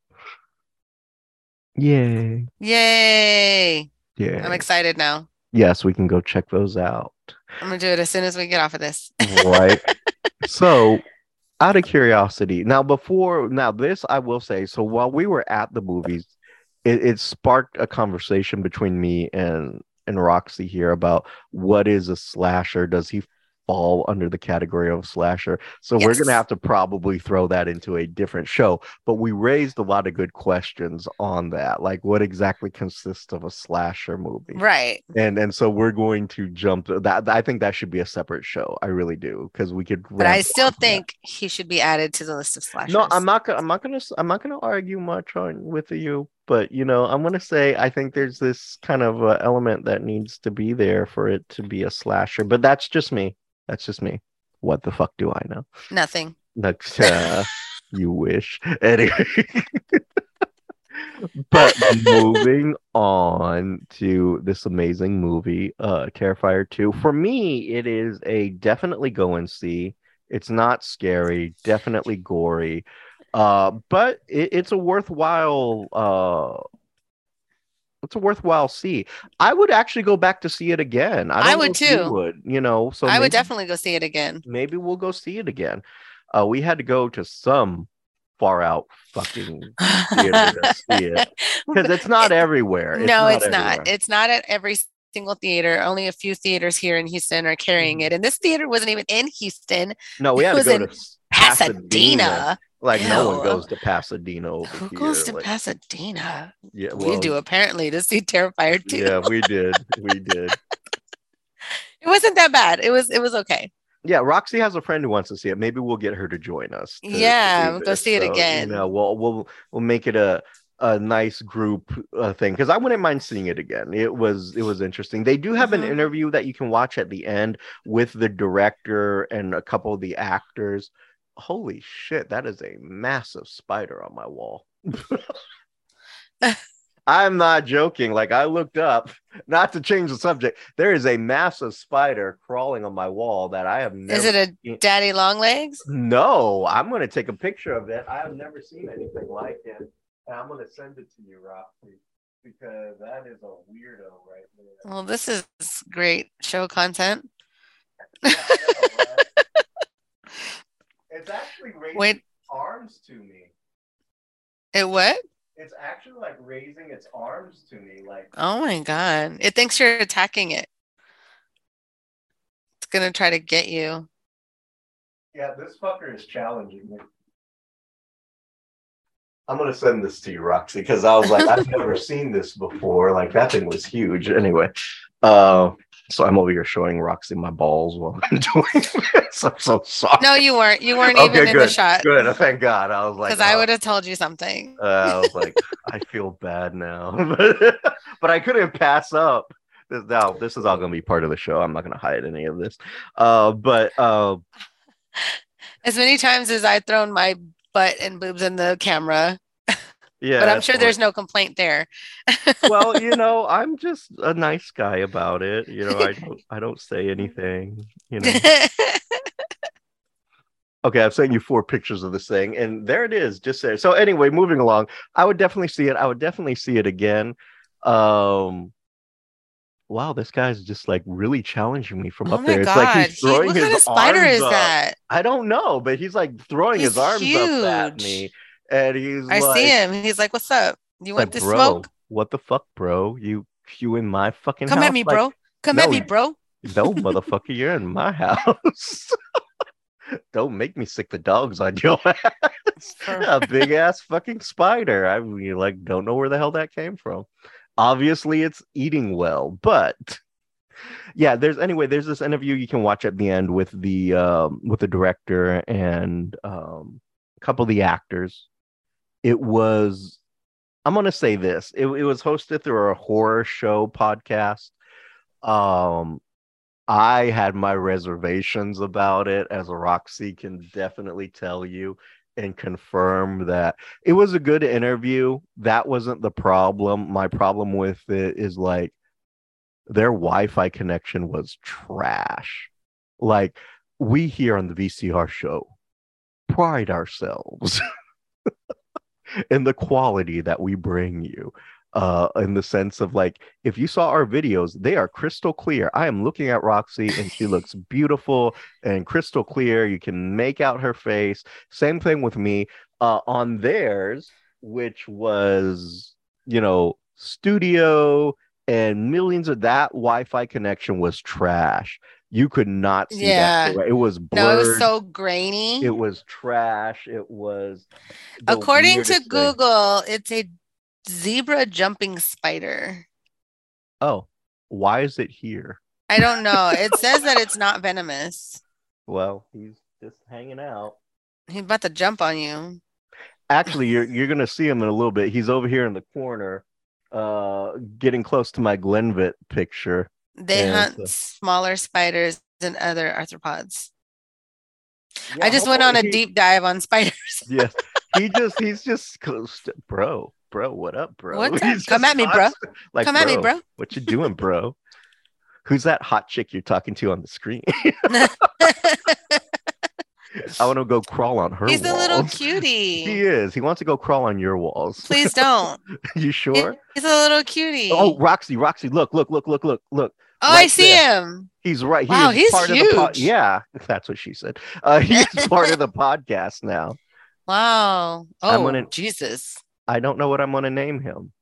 Yay! Yay! Yeah. I'm excited now. yes, we can go check those out. I'm gonna do it as soon as we get off of this. right so out of curiosity now before now this i will say so while we were at the movies it, it sparked a conversation between me and and roxy here about what is a slasher does he fall under the category of slasher. So we're gonna have to probably throw that into a different show. But we raised a lot of good questions on that, like what exactly consists of a slasher movie, Right. and and so we're going to jump that. I think that should be a separate show. I really do because we could. But I still on that. think he should be added to the list of slashers. No, I'm not gonna. I'm not gonna. I'm not gonna argue much on with you. But you know, I'm gonna say I think there's this kind of uh, element that needs to be there for it to be a slasher. But that's just me. That's just me. What the fuck do I know? Nothing. Next, uh, you wish. Anyway. but moving on to this amazing movie, uh, Terrifier 2. For me, it is a definitely go and see. It's not scary, definitely gory. Uh, but it, it's a worthwhile uh it's a worthwhile see. I would actually go back to see it again. I, I would if you too. Would you know? So I would definitely go see it again. maybe we'll go see it again. Uh, we had to go to some far out fucking theater to see it because it's not everywhere. no, it's everywhere. not. It's not at every single theater. Only a few theaters here in Houston are carrying Mhm. it. And this theater wasn't even in Houston, no, we it had to was go in to Pasadena. Pasadena. Like no one goes to Pasadena over Who here. goes to like- Pasadena? yeah, we do apparently to see Terrifier 2. Yeah, we did. We did. It wasn't that bad. It was it was okay. Yeah, Roxy has a friend who wants to see it. Maybe we'll get her to join us. to- Yeah, we'll go see it So, again. You know, we'll we'll we'll make it a a nice group uh, thing because I wouldn't mind seeing it again. It was it was interesting. They do have an Mhm. interview that you can watch at the end with the director and a couple of the actors. Holy shit, that is a massive spider on my wall. I'm not joking. Like I looked up, not to change the subject. There is a massive spider crawling on my wall that I have never Is it a seen- daddy long legs? no, I'm going to take a picture of it. I have never seen anything like it. And I'm going to send it to you, Roxy, because that is a weirdo right there. Well, this is great show content. Yeah, I know, right? It's actually raising Wait, arms to me. it what? It's actually like raising its arms to me. Like, Oh my god. It thinks you're attacking it. It's gonna try to get you. yeah, this fucker is challenging me. I'm gonna send this to you, Roxy, because I was like, I've never seen this before. Like that thing was huge. Anyway, uh, so I'm over here showing Roxy my balls while I'm doing this. I'm so sorry. No, you weren't. You weren't Okay, even in the shot. Good. Thank God. I was like, Because I oh. would have told you something. Uh, I was like, I feel bad now, but I couldn't pass up. This, now, this is all going to be part of the show. I'm not going to hide any of this. Uh, but uh, As many times as I've thrown my butt and boobs in the camera, yeah, but I'm sure there's no complaint there. well, you know, I'm just a nice guy about it. You know, I don't, I don't say anything. You know. Okay, I've sent you four pictures of this thing, and there it is, just there. So anyway, moving along, I would definitely see it. I would definitely see it again. Um, wow, this guy's just like really challenging me from oh up there. god. It's like he's He- throwing what his kind of spider arms is up. that? I don't know, but he's like throwing his He's arms up at me, and he's I like, see him. He's like, What's up? You like, want this bro, smoke? what the fuck, bro? You you in my fucking Come house? at me, Like, bro. Come no, at me, bro. no, motherfucker, you're in my house. Don't make me sick the dogs on your ass. A big ass fucking spider. I mean, like, don't know where the hell that came from. Obviously, it's eating well, but yeah, there's anyway. There's this interview you can watch at the end with the um, with the director and um, a couple of the actors. It was. I'm gonna say this. It, it was hosted through a horror show podcast. Um, I had my reservations about it, as Roxy can definitely tell you and confirm that it was a good interview. That wasn't the problem. My problem with it is like their Wi-Fi connection was trash. Like we here on the VCR show pride ourselves in the quality that we bring you uh in the sense of like if you saw our videos they are crystal clear. I am looking at roxy and she looks beautiful and crystal clear. You can make out her face. Same thing with me uh on theirs which was you know studio and millions of that wi-fi connection was trash You could not see Yeah. that. It was blurred. No, it was so grainy. It was trash. It was. According to weirdest thing. Google, it's a zebra jumping spider. Oh, why is it here? I don't know. It says that it's not venomous. Well, he's just hanging out. He's about to jump on you. Actually, you're you're gonna see him in a little bit. He's over here in the corner, uh, getting close to my Glenvit picture. They Yeah, hunt so- smaller spiders than other arthropods. Yeah, I just went on a he- deep dive on spiders. Yes, he just he's just close to- bro, bro. What up, bro? What's up? Come at me, bro. Like, Come at me, bro. What you doing, bro? Who's that hot chick you're talking to on the screen? I want to go crawl on her. He's a little cutie. He is. He wants to go crawl on your walls. Please don't. you sure? He's a little cutie. Oh, Roxy, Roxy, look, look, look, look, look, look. Oh, I see there. him. He's right. He Wow, he's part Of the pod- huge. yeah, that's what she said. Uh, he's part of the podcast now. Wow. I'm Oh, gonna- Jesus. I don't know what I'm going to name him.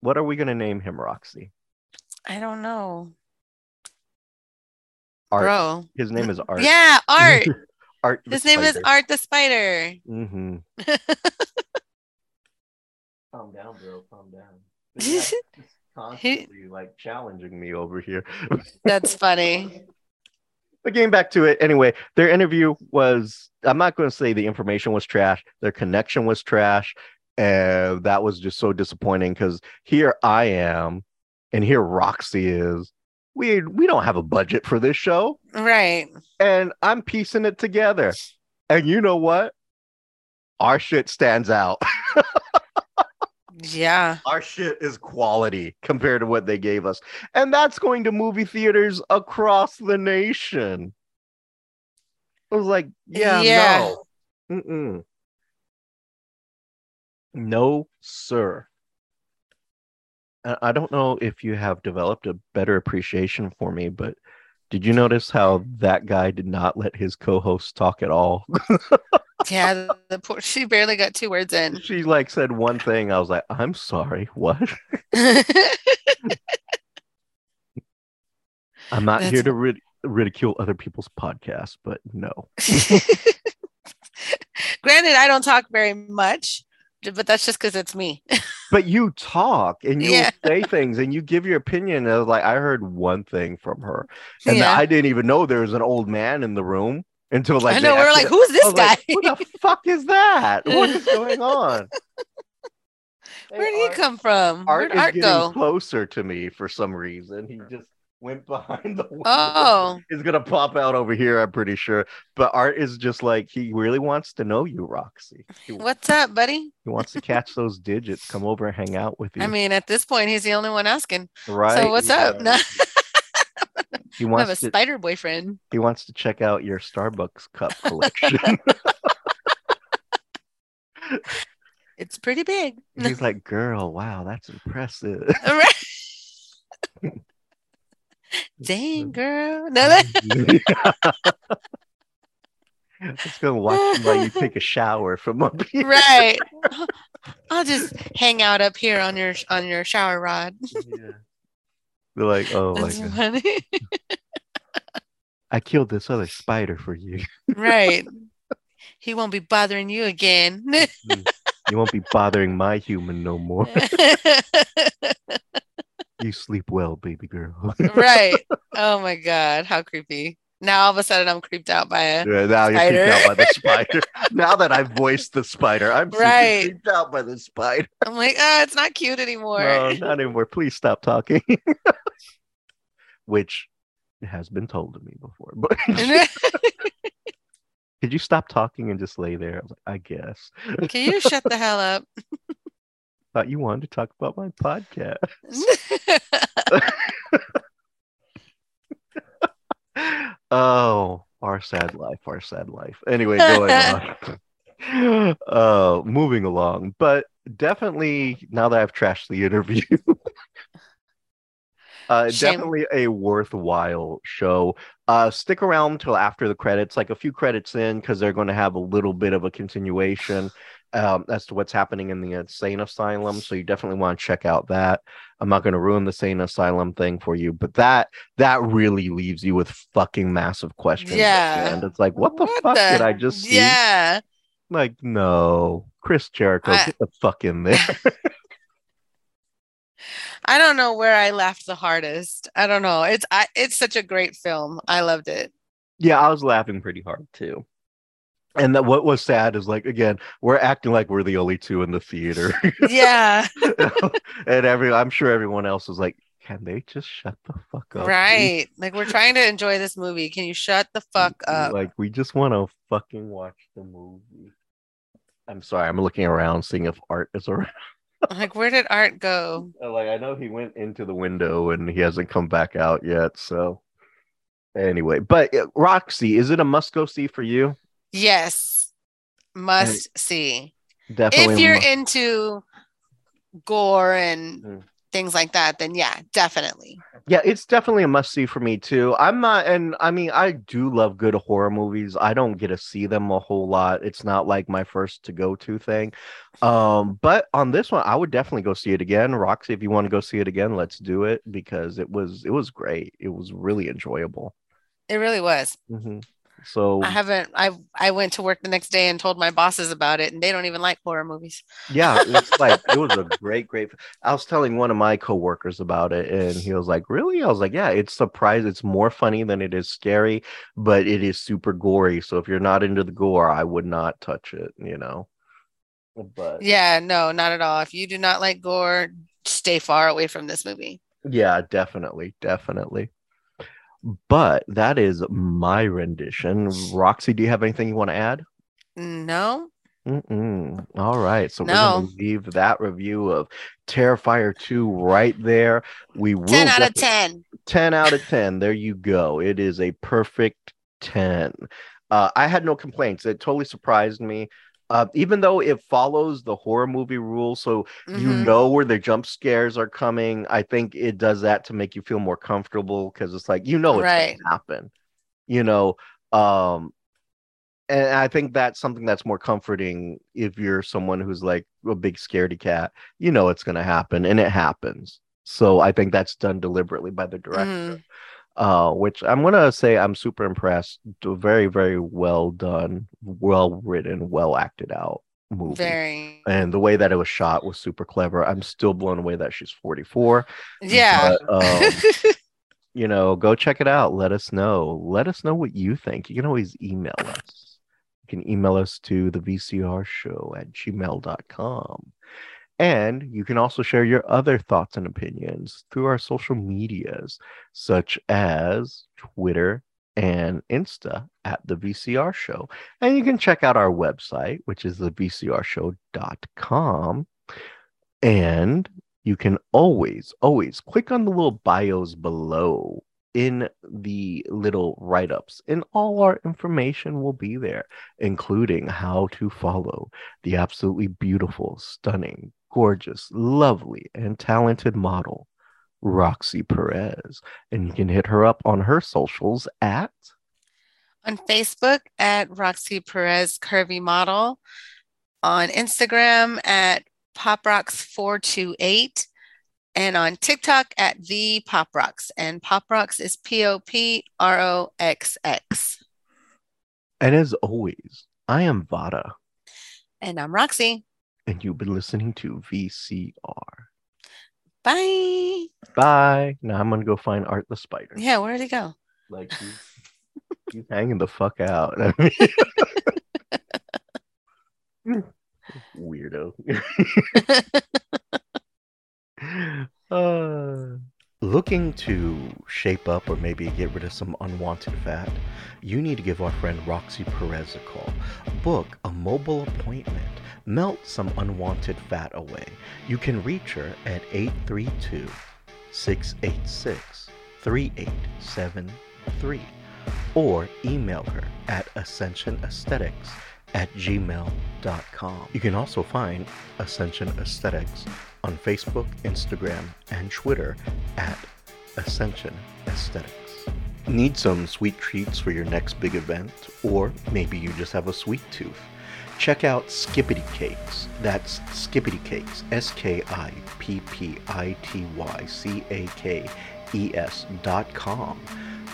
What are we going to name him, Roxy? I don't know. Art. Bro. His name is Art. Yeah, Art. Art. the His name is. Art the Spider. Mm-hmm. calm down, bro. Calm down. Guy's like challenging me over here. That's funny. But getting back to it anyway, their interview was I'm not going to say the information was trash, their connection was trash. And that was just so disappointing because here I am and here Roxy is. We we don't have a budget for this show. Right. And I'm piecing it together. And you know what? Our shit stands out. Yeah. Our shit is quality compared to what they gave us. And that's going to movie theaters across the nation. I was like, yeah, Yeah. no. Mm-mm. No, sir. I I don't know if you have developed a better appreciation for me, but did you notice how that guy did not let his co-host talk at all? Yeah. The poor, she barely got two words in. she like said one thing. I was like, I'm sorry, what? I'm not That's- here to rid- ridicule other people's podcasts, but no. Granted, I don't talk very much, but that's just because it's me. But you talk and you Yeah. say things and you give your opinion. And I was like, I heard one thing from her, and Yeah. I didn't even know there was an old man in the room until like I know. We're like, who's this guy? like, Who the fuck is that? What is going on? Where did he come from? Art Where'd is Art getting go? closer to me for some reason. He just went behind the wall. Oh, he's gonna pop out over here, I'm pretty sure. But Art is just like he really wants to know you, Roxy. He, what's up, buddy? he wants to catch those digits, come over and hang out with you. I mean, at this point, he's the only one asking. right? So what's up? Yeah. I He have a wants to spider boyfriend. he wants to check out your Starbucks cup collection. It's pretty big. He's like, girl, wow, that's impressive. Right. Dang, girl. No, that- Just gonna watch while you take a shower from up here. right. I'll just hang out up here on your on your shower rod. Yeah. They're like, oh my That's god. I killed this other spider for you. right. He won't be bothering you again. Mm-hmm. You won't be bothering my human no more. You sleep well, baby girl. right. Oh my god, how creepy. Now all of a sudden I'm creeped out by a Yeah, now you're creeped out by the spider. now that I've voiced the spider, I'm Right. creeped out by the spider. I'm like, oh, it's not cute anymore. No, not anymore. Please stop talking. Which has been told to me before. But could you stop talking and just lay there? I was like, I guess. Can you shut the hell up? Thought you wanted to talk about my podcast. Oh, our sad life, our sad life. Anyway, going on. Uh, moving along, but definitely now that I've trashed the interview, uh, Shame. definitely a worthwhile show. Uh, stick around till after the credits, like a few credits in, because they're going to have a little bit of a continuation. Um, as to what's happening in the insane asylum. So you definitely want to check out that. I'm not going to ruin the insane asylum thing for you, but that that really leaves you with fucking massive questions. Yeah. and it's like, what the What fuck the- did I just see? Yeah. Like, no, Chris Jericho, I- get the fuck in there. I don't know where I laughed the hardest. I don't know. It's I it's such a great film. I loved it. yeah, I was laughing pretty hard too. And that what was sad is like again, we're acting like we're the only two in the theater. Yeah. and every I'm sure everyone else is like, can they just shut the fuck up? please?" right. Like we're trying to enjoy this movie. Can you shut the fuck up? Like we just want to fucking watch the movie. I'm sorry, I'm looking around seeing if Art is around. Like where did Art go? Like I know he went into the window and he hasn't come back out yet. So anyway, but uh, Roxy, is it a must go see for you? Yes. Must see. Definitely. if you're mu- into gore and Mm. things like that, then yeah, definitely. yeah, it's definitely a must see for me too. I'm not, and I mean, I do love good horror movies. I don't get to see them a whole lot. It's not like my first to go to thing. Um, but on this one, I would definitely go see it again. Roxy, if you want to go see it again, let's do it because it was it was great. It was really enjoyable. It really was. Mhm. So I haven't I I went to work the next day and told my bosses about it and they don't even like horror movies. yeah, it's like it was a great, great. I was telling one of my coworkers about it, and he was like, "Really?" I was like, "Yeah, it's surprised. It's more funny than it is scary, but it is super gory. So if you're not into the gore, I would not touch it. You know." But Yeah, no, not at all. If you do not like gore, stay far away from this movie. yeah, definitely, definitely. But that is my rendition. Roxy, do you have anything you want to add? No. Mm-mm. All right, so we're gonna leave that review of Terrifier 2 right there. We will 10 out of 10. 10 out of 10. There you go. It is a perfect 10. Uh, I had no complaints. It totally surprised me. Uh, even though it follows the horror movie rules, so you Mhm. know where the jump scares are coming. I think it does that to make you feel more comfortable because it's like you know it's Right. gonna happen. You know, um, and I think that's something that's more comforting if you're someone who's like a big scaredy cat. You know it's gonna happen, and it happens. So I think that's done deliberately by the director Mhm. Uh, which I'm gonna say I'm super impressed. Very, very well done, well written, well acted out movie. Very. And the way that it was shot was super clever. I'm still blown away that she's 44. Yeah. But, um, you know, go check it out. Let us know. Let us know what you think. You can always email us. You can email us to the VCR show at gmail.com. And you can also share your other thoughts and opinions through our social medias, such as Twitter and Insta at the VCR show. And you can check out our website, which is the VCRshow.com. And you can always, always click on the little bios below in the little write ups, and all our information will be there, including how to follow the absolutely beautiful, stunning, gorgeous, lovely, and talented model, Roxy Perez. And you can hit her up on her socials at on Facebook at Roxy Perez Curvy Model, on Instagram at PopRocks428, and on TikTok at the Pop Rocks. And Pop Rocks is P O P R O X X. And as always, I am Vada, And I'm Roxy. And you've been listening to VCR. Bye. Bye. Now I'm gonna go find Art the Spider. Yeah, where did he go? Like he's, he's hanging the fuck out. Weirdo. Uh, looking to shape up or maybe get rid of some unwanted fat? You need to give our friend Roxy Perez a call. Book a mobile appointment. Melt some unwanted fat away. You can reach her at 832 686 3873 or email her at ascensionaesthetics at gmail.com. You can also find Ascension Aesthetics on Facebook, Instagram, and Twitter at Ascension Aesthetics. Need some sweet treats for your next big event? Or maybe you just have a sweet tooth? check out Skippity Cakes. That's Skippity Cakes, S K I P P I T Y C A K E S dot com.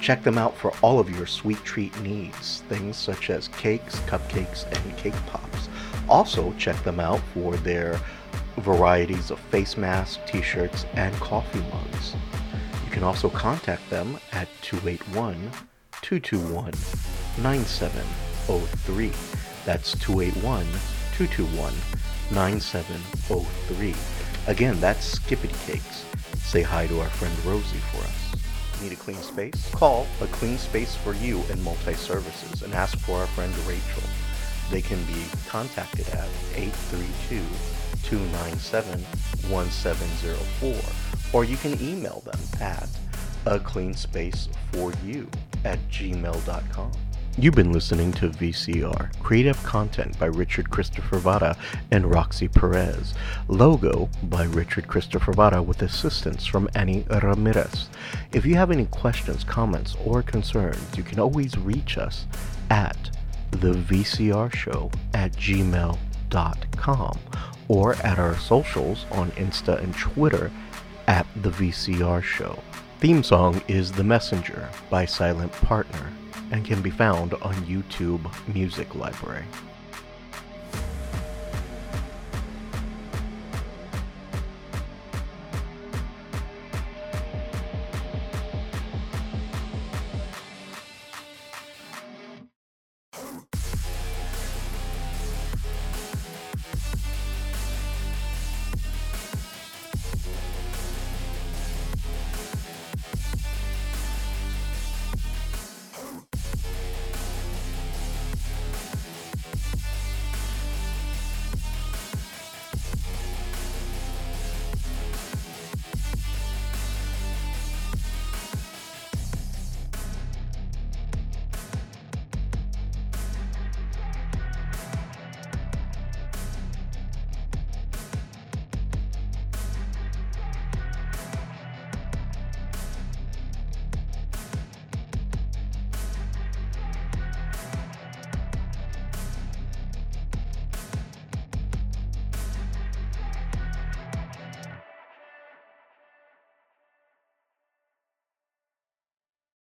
Check them out for all of your sweet treat needs, things such as cakes, cupcakes, and cake pops. Also, check them out for their varieties of face masks, t shirts, and coffee mugs. You can also contact them at 281 221 9703. That's 281 221 9703. Again, that's Skippity Cakes. Say hi to our friend Rosie for us. Need a clean space? Call a clean space for you in multi services and ask for our friend Rachel. They can be contacted at 832 297 1704 or you can email them at a clean space for you at gmail.com. You've been listening to VCR, creative content by Richard Christopher Vada and Roxy Perez, logo by Richard Christopher Vada with assistance from Annie Ramirez. If you have any questions, comments, or concerns, you can always reach us at the VCR show at gmail.com or at our socials on Insta and Twitter at the VCR show. Theme song is The Messenger by Silent Partner and can be found on YouTube Music Library.